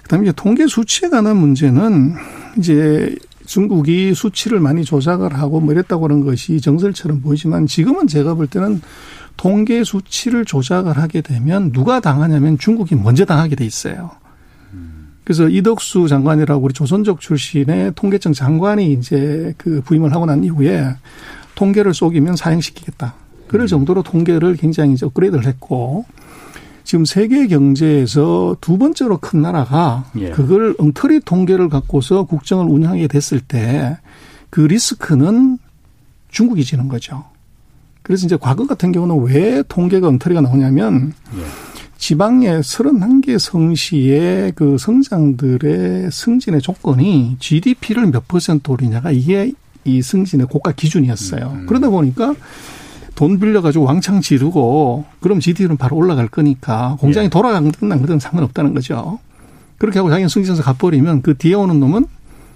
그다음에 이제 통계 수치에 관한 문제는 이제 중국이 수치를 많이 조작을 하고 뭐 이랬다고 하는 것이 정설처럼 보이지만 지금은 제가 볼 때는 통계 수치를 조작을 하게 되면 누가 당하냐면 중국이 먼저 당하게 돼 있어요. 그래서 이덕수 장관이라고 우리 조선족 출신의 통계청 장관이 이제 그 부임을 하고 난 이후에 통계를 속이면 사형시키겠다. 그럴 정도로 통계를 굉장히 이제 업그레이드를 했고 지금 세계 경제에서 두 번째로 큰 나라가 예. 그걸 엉터리 통계를 갖고서 국정을 운영하게 됐을 때 그 리스크는 중국이 지는 거죠. 그래서 이제 과거 같은 경우는 왜 통계가 엉터리가 나오냐면 예. 지방의 31개 성시의 그 성장들의 승진의 조건이 GDP를 몇 퍼센트 오르냐가 이게 이 승진의 고가 기준이었어요. 음. 그러다 보니까 돈 빌려가지고 왕창 지르고 그럼 GDP는 바로 올라갈 거니까 공장이 예. 돌아가는 것은 상관없다는 거죠. 그렇게 하고 자기는 승진해서 갚버리면 그 뒤에 오는 놈은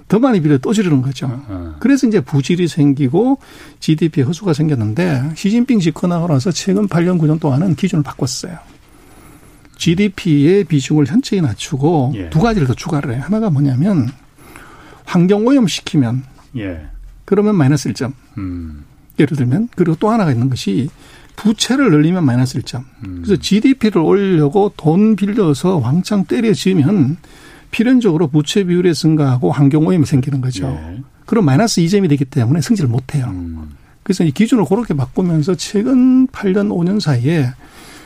더 많이 빌려 또 지르는 거죠. 어, 어. 그래서 이제 부질이 생기고 GDP 허수가 생겼는데 시진핑 집권하고 나서 최근 8년 9년 동안은 기준을 바꿨어요. GDP의 비중을 현저히 낮추고 예. 두 가지를 더 추가를 해요. 하나가 뭐냐면 환경 오염 시키면 예. 그러면 마이너스 1점. 음. 예를 들면 그리고 또 하나가 있는 것이 부채를 늘리면 마이너스 1점. 음. 그래서 GDP를 올리려고 돈 빌려서 왕창 때려 지으면 필연적으로 부채 비율이 증가하고 환경 오염이 생기는 거죠. 네. 그럼 마이너스 2점이 되기 때문에 승진을 못 해요. 음. 그래서 이 기준을 그렇게 바꾸면서 최근 8년, 5년 사이에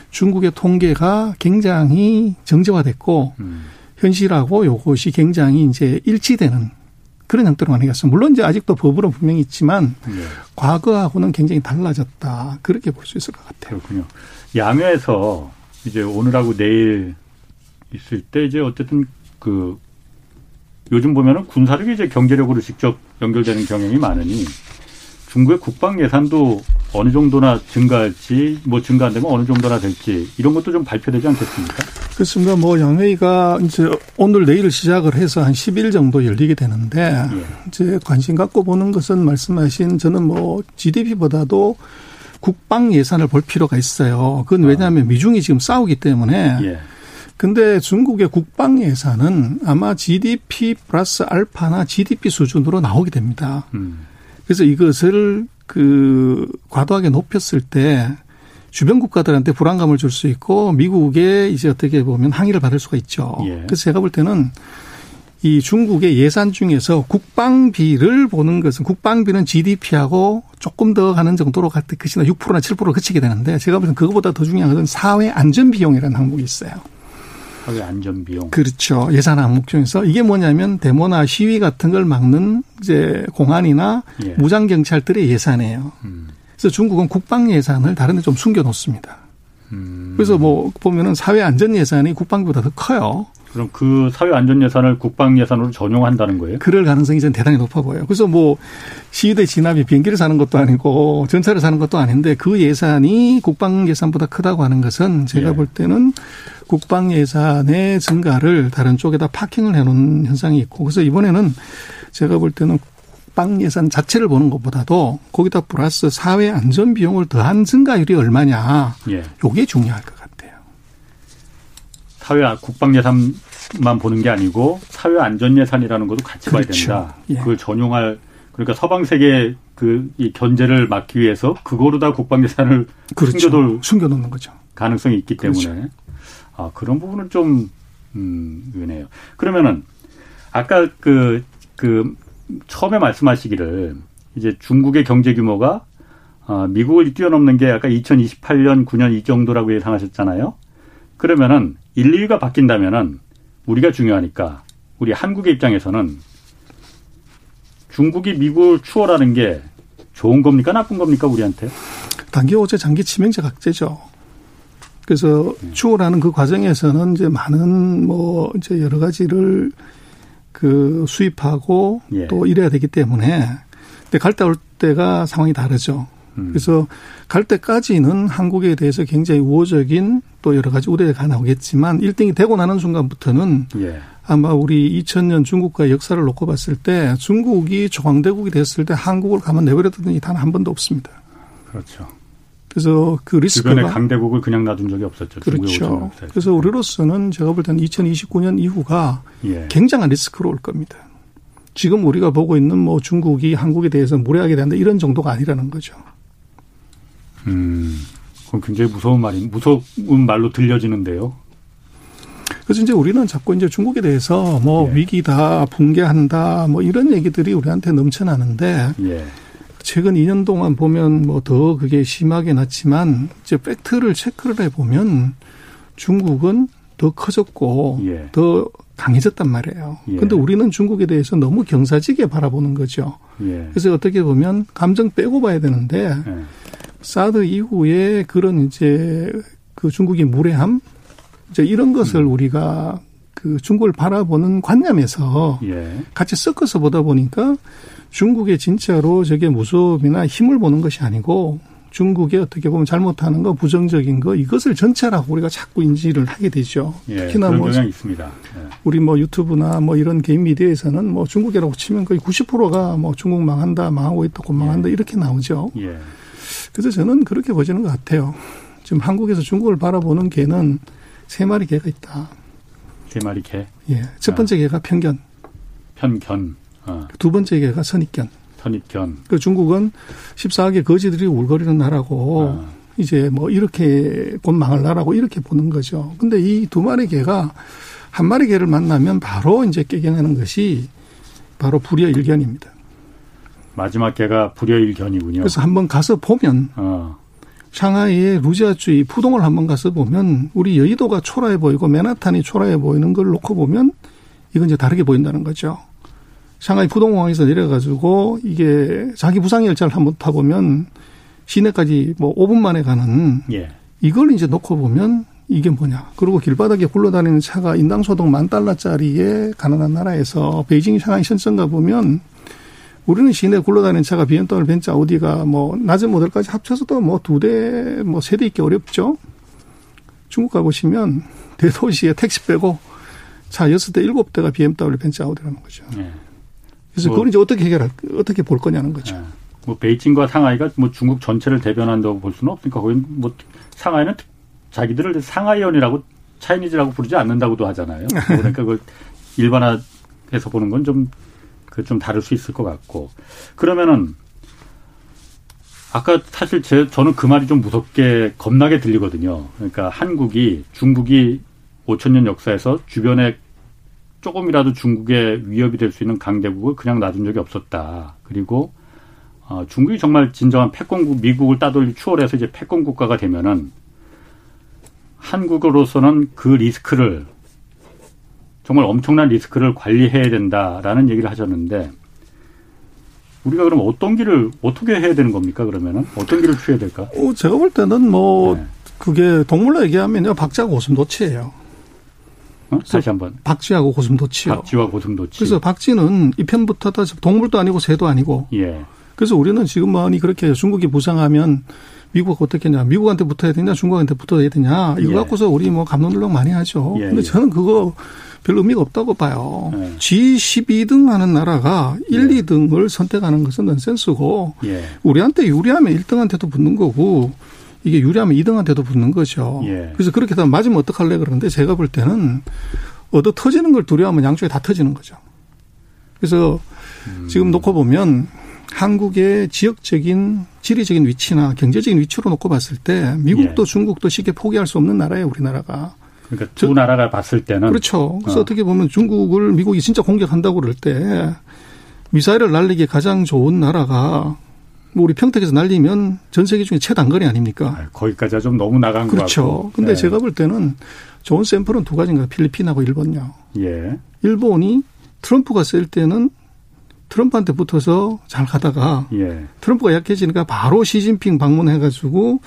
중국의 통계가 굉장히 정제화됐고 음. 현실하고 요것이 굉장히 이제 일치되는 그런 형태로 만나겠습니다. 물론 이제 아직도 법으로 분명히 있지만 네. 과거하고는 굉장히 달라졌다. 그렇게 볼 수 있을 것 같아요. 그렇군요. 양회에서 이제 오늘하고 내일 있을 때 이제 어쨌든 그 요즘 보면은 군사력이 이제 경제력으로 직접 연결되는 경향이 많으니 중국의 국방 예산도 어느 정도나 증가할지 뭐 증가 안 되면 어느 정도나 될지 이런 것도 좀 발표되지 않겠습니까? 그렇습니다. 뭐 양회의가 이제 오늘 내일 시작을 해서 한 10일 정도 열리게 되는데 예. 이제 관심 갖고 보는 것은 말씀하신 저는 뭐 GDP보다도 국방 예산을 볼 필요가 있어요. 그건 왜냐하면 아. 미중이 지금 싸우기 때문에. 예. 근데 중국의 국방 예산은 아마 GDP 플러스 알파나 GDP 수준으로 나오게 됩니다. 음. 그래서 이것을 그 과도하게 높였을 때 주변 국가들한테 불안감을 줄 수 있고 미국에 이제 어떻게 보면 항의를 받을 수가 있죠. 예. 그래서 제가 볼 때는 이 중국의 예산 중에서 국방비를 보는 것은 국방비는 GDP하고 조금 더 가는 정도로 갈 때 그치나 6%나 7% 그치게 되는데 제가 보기엔 그것보다 더 중요한 것은 사회 안전 비용이라는 항목이 있어요. 사회 안전 비용. 그렇죠. 예산 항목 중에서 이게 뭐냐면 데모나 시위 같은 걸 막는 이제 공안이나 예. 무장 경찰들의 예산이에요. 음. 그래서 중국은 국방 예산을 다른 데 좀 숨겨 놓습니다. 음. 그래서 뭐 보면은 사회 안전 예산이 국방비보다 더 커요. 그럼 그 사회 안전 예산을 국방 예산으로 전용한다는 거예요? 그럴 가능성이 전 대단히 높아 보여요. 그래서 뭐 시위대 진압이 비행기를 사는 것도 아니고 전차를 사는 것도 아닌데 그 예산이 국방 예산보다 크다고 하는 것은 제가 예. 볼 때는 국방 예산의 증가를 다른 쪽에다 파킹을 해놓은 현상이 있고 그래서 이번에는 제가 볼 때는 국방 예산 자체를 보는 것보다도 거기다 플러스 사회 안전 비용을 더한 증가율이 얼마냐. 예. 요게 중요할 것 같아요. 사회 국방 예산만 보는 게 아니고 사회 안전 예산이라는 것도 같이 그렇죠. 봐야 된다. 예. 그걸 전용할 그러니까 서방 세계 그이 견제를 막기 위해서 그거로 다 국방 예산을 그렇죠. 숨겨둘 숨겨놓는 거죠. 가능성이 있기 그렇죠. 때문에 아 그런 부분은 좀 음, 의네요. 그러면은 아까 그그 그 처음에 말씀하시기를 이제 중국의 경제 규모가 어, 미국을 뛰어넘는 게 아까 2028년, 9년 이 정도라고 예상하셨잖아요. 그러면은 1, 2위가 바뀐다면은 우리가 중요하니까 우리 한국의 입장에서는 중국이 미국을 추월하는 게 좋은 겁니까 나쁜 겁니까 우리한테? 단기 호재 장기 치명적 악재죠. 그래서 네. 추월하는 그 과정에서는 이제 많은 뭐 이제 여러 가지를 그 수입하고 예. 또 이래야 되기 때문에 근데 갈때 올 때가 상황이 다르죠. 음. 그래서 갈 때까지는 한국에 대해서 굉장히 우호적인 또 여러 가지 우려가 나오겠지만 1등이 되고 나는 순간부터는 예. 아마 우리 2000년 중국과 역사를 놓고 봤을 때 중국이 조강대국이 됐을 때 한국을 가만 내버려둔 적이 단 한 번도 없습니다. 그렇죠. 그래서 그 리스크가 주변에 강대국을 그냥 놔둔 적이 없었죠. 그렇죠. 그래서 우리로서는 제가 볼 때는 2029년 이후가 예. 굉장한 리스크로 올 겁니다. 지금 우리가 보고 있는 뭐 중국이 한국에 대해서 무례하게 된다 이런 정도가 아니라는 거죠. 음, 그건 굉장히 무서운 말인 무서운 말로 들려지는데요. 그래서 이제 우리는 자꾸 이제 중국에 대해서 뭐 예. 위기다, 붕괴한다, 뭐 이런 얘기들이 우리한테 넘쳐나는데 예. 최근 2년 동안 보면 뭐 더 그게 심하게 났지만 이제 팩트를 체크를 해 보면 중국은 더 커졌고 예. 더 강해졌단 말이에요. 예. 근데 우리는 중국에 대해서 너무 경사지게 바라보는 거죠. 예. 그래서 어떻게 보면 감정 빼고 봐야 되는데 예. 사드 이후에 그런 이제 그 중국의 무례함 이제 이런 것을 음. 우리가 그 중국을 바라보는 관념에서 예. 같이 섞어서 보다 보니까 중국의 진짜로 저게 무섭이나 힘을 보는 것이 아니고 중국이 어떻게 보면 잘못하는 거, 부정적인 거 이것을 전체라고 우리가 자꾸 인지를 하게 되죠. 예, 특히나 뭐 있습니다. 예. 우리 뭐 유튜브나 뭐 이런 개인 미디어에서는 뭐 중국이라고 치면 거의 90%가 뭐 중국 망한다, 망하고 있다, 곧 망한다 예. 이렇게 나오죠. 예. 그래서 저는 그렇게 보지는 것 같아요. 지금 한국에서 중국을 바라보는 개는 세 마리 개가 있다. 세 마리 개. 예. 첫 번째 개가 편견. 편견. 어. 두 번째 개가 선입견. 선입견. 그 중국은 14개 거지들이 울거리는 나라고 어. 이제 뭐 이렇게 곧 망할 나라고 이렇게 보는 거죠. 근데 이 두 마리 개가 한 마리 개를 만나면 바로 이제 깨갱하는 것이 바로 불여일견입니다. 마지막 개가 불여일 견이군요. 그래서 한번 가서 보면 어. 상하이의 루지아주의 푸동을 한번 가서 보면 우리 여의도가 초라해 보이고 맨하탄이 초라해 보이는 걸 놓고 보면 이건 이제 다르게 보인다는 거죠. 상하이 푸동공항에서 내려가지고 이게 자기 부상 열차를 한번 타보면 시내까지 뭐 5분 만에 가는 예. 이걸 이제 놓고 보면 이게 뭐냐. 그리고 길바닥에 굴러다니는 차가 인당 소득 만 달러짜리의 가난한 나라에서 베이징, 상하이, 선성 가보면 우리는 시내 굴러다니는 차가 BMW, 벤츠, 아우디가 뭐 낮은 모델까지 합쳐서도 뭐 두 대, 뭐 세 대 있기 어렵죠. 중국 가보시면 대도시에 택시 빼고 차 여섯 대, 일곱 대가 BMW, 벤츠, 아우디라는 거죠. 네. 그래서 뭐, 그걸 이제 어떻게 해결할, 어떻게 볼 거냐는 거죠. 네. 뭐 베이징과 상하이가 뭐 중국 전체를 대변한다고 볼 수는 없으니까 거기 뭐 상하이는 자기들을 상하이언이라고 차이니즈라고 부르지 않는다고도 하잖아요. *laughs* 그러니까 그걸 일반화해서 보는 건 좀 그 좀 다를 수 있을 것 같고 그러면은 아까 사실 제 저는 그 말이 좀 무섭게 겁나게 들리거든요. 그러니까 한국이 중국이 5천 년 역사에서 주변에 조금이라도 중국에 위협이 될 수 있는 강대국을 그냥 놔둔 적이 없었다. 그리고 어, 중국이 정말 진정한 패권국 미국을 따돌리 추월해서 이제 패권 국가가 되면은 한국으로서는 그 리스크를 정말 엄청난 리스크를 관리해야 된다라는 얘기를 하셨는데 우리가 그럼 어떤 길을 어떻게 해야 되는 겁니까 그러면은 어떤 길을 취해야 될까? 어, 제가 볼 때는 뭐 네. 그게 동물로 얘기하면요 박쥐하고 고슴도치예요. 어? 다시 한번 박쥐하고 고슴도치요. 박쥐와 고슴도치. 그래서 박쥐는 이편부터 다 동물도 아니고 새도 아니고. 예. 그래서 우리는 지금 많이 그렇게 중국이 부상하면 미국 어떻게 했냐, 미국한테 붙어야 되냐, 중국한테 붙어야 되냐, 이거 예. 갖고서 우리 뭐 감론을렁 많이 하죠. 예. 근데 예. 저는 그거 별 의미가 없다고 봐요. 예. G12등 하는 나라가 1, 예. 2등을 선택하는 것은 넌센스고, 예. 우리한테 유리하면 1등한테도 붙는 거고, 이게 유리하면 2등한테도 붙는 거죠. 예. 그래서 그렇게 되면 맞으면 어떡할래 그러는데 제가 볼 때는 얻어 터지는 걸 두려워하면 양쪽에 다 터지는 거죠. 그래서 음. 지금 놓고 보면 한국의 지역적인 지리적인 위치나 경제적인 위치로 놓고 봤을 때 미국도 예. 중국도 쉽게 포기할 수 없는 나라예요, 우리나라가. 그러니까 두 저, 나라가 봤을 때는 그렇죠. 그래서 어. 떻게 보면 중국을 미국이 진짜 공격한다고 그럴 때 미사일을 날리기 가장 좋은 나라가 뭐 우리 평택에서 날리면 전 세계 중에 최단거리 아닙니까? 아, 거기까지 좀 너무 나간 그렇죠. 것 같고. 근데 네. 제가 볼 때는 좋은 샘플은 두 가지인가 필리핀하고 일본요. 예. 일본이 트럼프가 쓸 때는 트럼프한테 붙어서 잘 가다가 예. 트럼프가 약해지니까 바로 시진핑 방문해가지고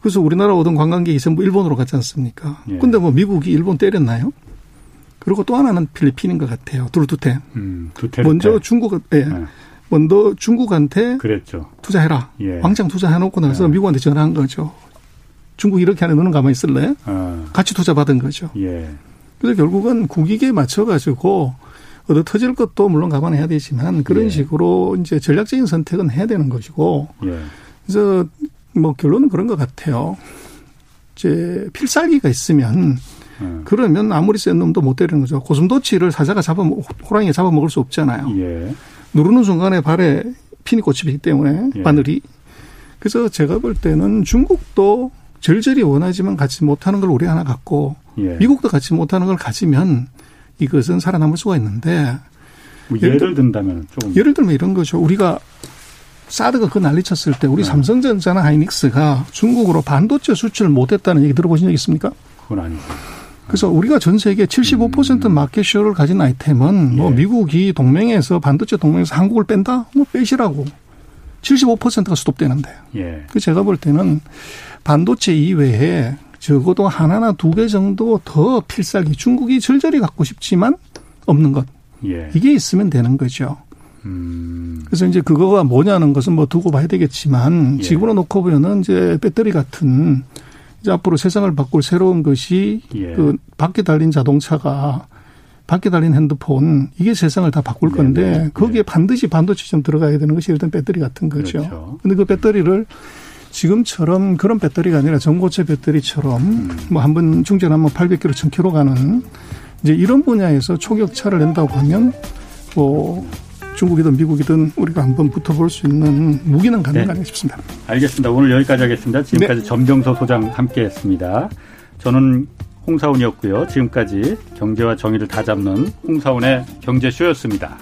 그래서 우리나라 오던 관광객이 전부 일본으로 갔지 않습니까? 예. 근데 뭐 미국이 일본 때렸나요? 그리고 또 하나는 필리핀인 것 같아요. 둘두테. 음, 먼저 중국, 예. 네. 먼저 중국한테 그랬죠. 투자해라. 예. 왕창 투자해놓고 나서 예. 미국한테 전화한 거죠. 중국 이렇게 하는 너는 가만히 있을래? 아. 같이 투자 받은 거죠. 예. 그래서 결국은 국익에 맞춰가지고 얻어 터질 것도 물론 감안해야 되지만 그런 예. 식으로 이제 전략적인 선택은 해야 되는 것이고 예. 그래서 뭐 결론은 그런 것 같아요. 이제 필살기가 있으면 예. 그러면 아무리 센 놈도 못 때리는 거죠. 고슴도치를 사자가 잡아 호랑이가 잡아 먹을 수 없잖아요. 예. 누르는 순간에 발에 핀이 꽂히기 때문에 예. 바늘이 그래서 제가 볼 때는 중국도 절절히 원하지만 갖지 못하는 걸 우리 하나 갖고 예. 미국도 갖지 못하는 걸 가지면 이것은 살아남을 수가 있는데 뭐 예를 든다면 조금 예를 들면 이런 거죠. 우리가 사드가 그 난리 쳤을 때 우리 네. 삼성전자나 하이닉스가 중국으로 반도체 수출을 못했다는 얘기 들어보신 적 있습니까? 그건 아니죠. 그래서 우리가 전 세계 75% 음. 마켓쇼를 가진 아이템은 뭐 예. 미국이 동맹에서 반도체 동맹에서 한국을 뺀다? 뭐 빼시라고. 75%가 수독되는데. 예. 그 제가 볼 때는 반도체 이외에 적어도 하나나 두 개 정도 더 필살기 중국이 절절히 갖고 싶지만 없는 것 예. 이게 있으면 되는 거죠. 음. 그래서 이제 그거가 뭐냐는 것은 뭐 두고 봐야 되겠지만 예. 지금으로 놓고 보면은 이제 배터리 같은 이제 앞으로 세상을 바꿀 새로운 것이 예. 그 밖에 달린 자동차가 밖에 달린 핸드폰 이게 세상을 다 바꿀 네, 건데 네네. 거기에 네. 반드시 반도체 좀 들어가야 되는 것이 일단 배터리 같은 거죠. 그렇죠. 근데 그 배터리를 지금처럼 그런 배터리가 아니라 전고체 배터리처럼 음. 뭐한 번 충전하면 800km, 1000km 가는 이제 이런 분야에서 초격차를 낸다고 하면 뭐 중국이든 미국이든 우리가 한번 붙어볼 수 있는 무기는 가능하겠 네. 싶습니다. 알겠습니다. 오늘 여기까지 하겠습니다. 지금까지 네. 점정서 소장 함께했습니다. 저는 홍사원이었고요. 지금까지 경제와 정의를 다 잡는 홍사원의 경제쇼였습니다.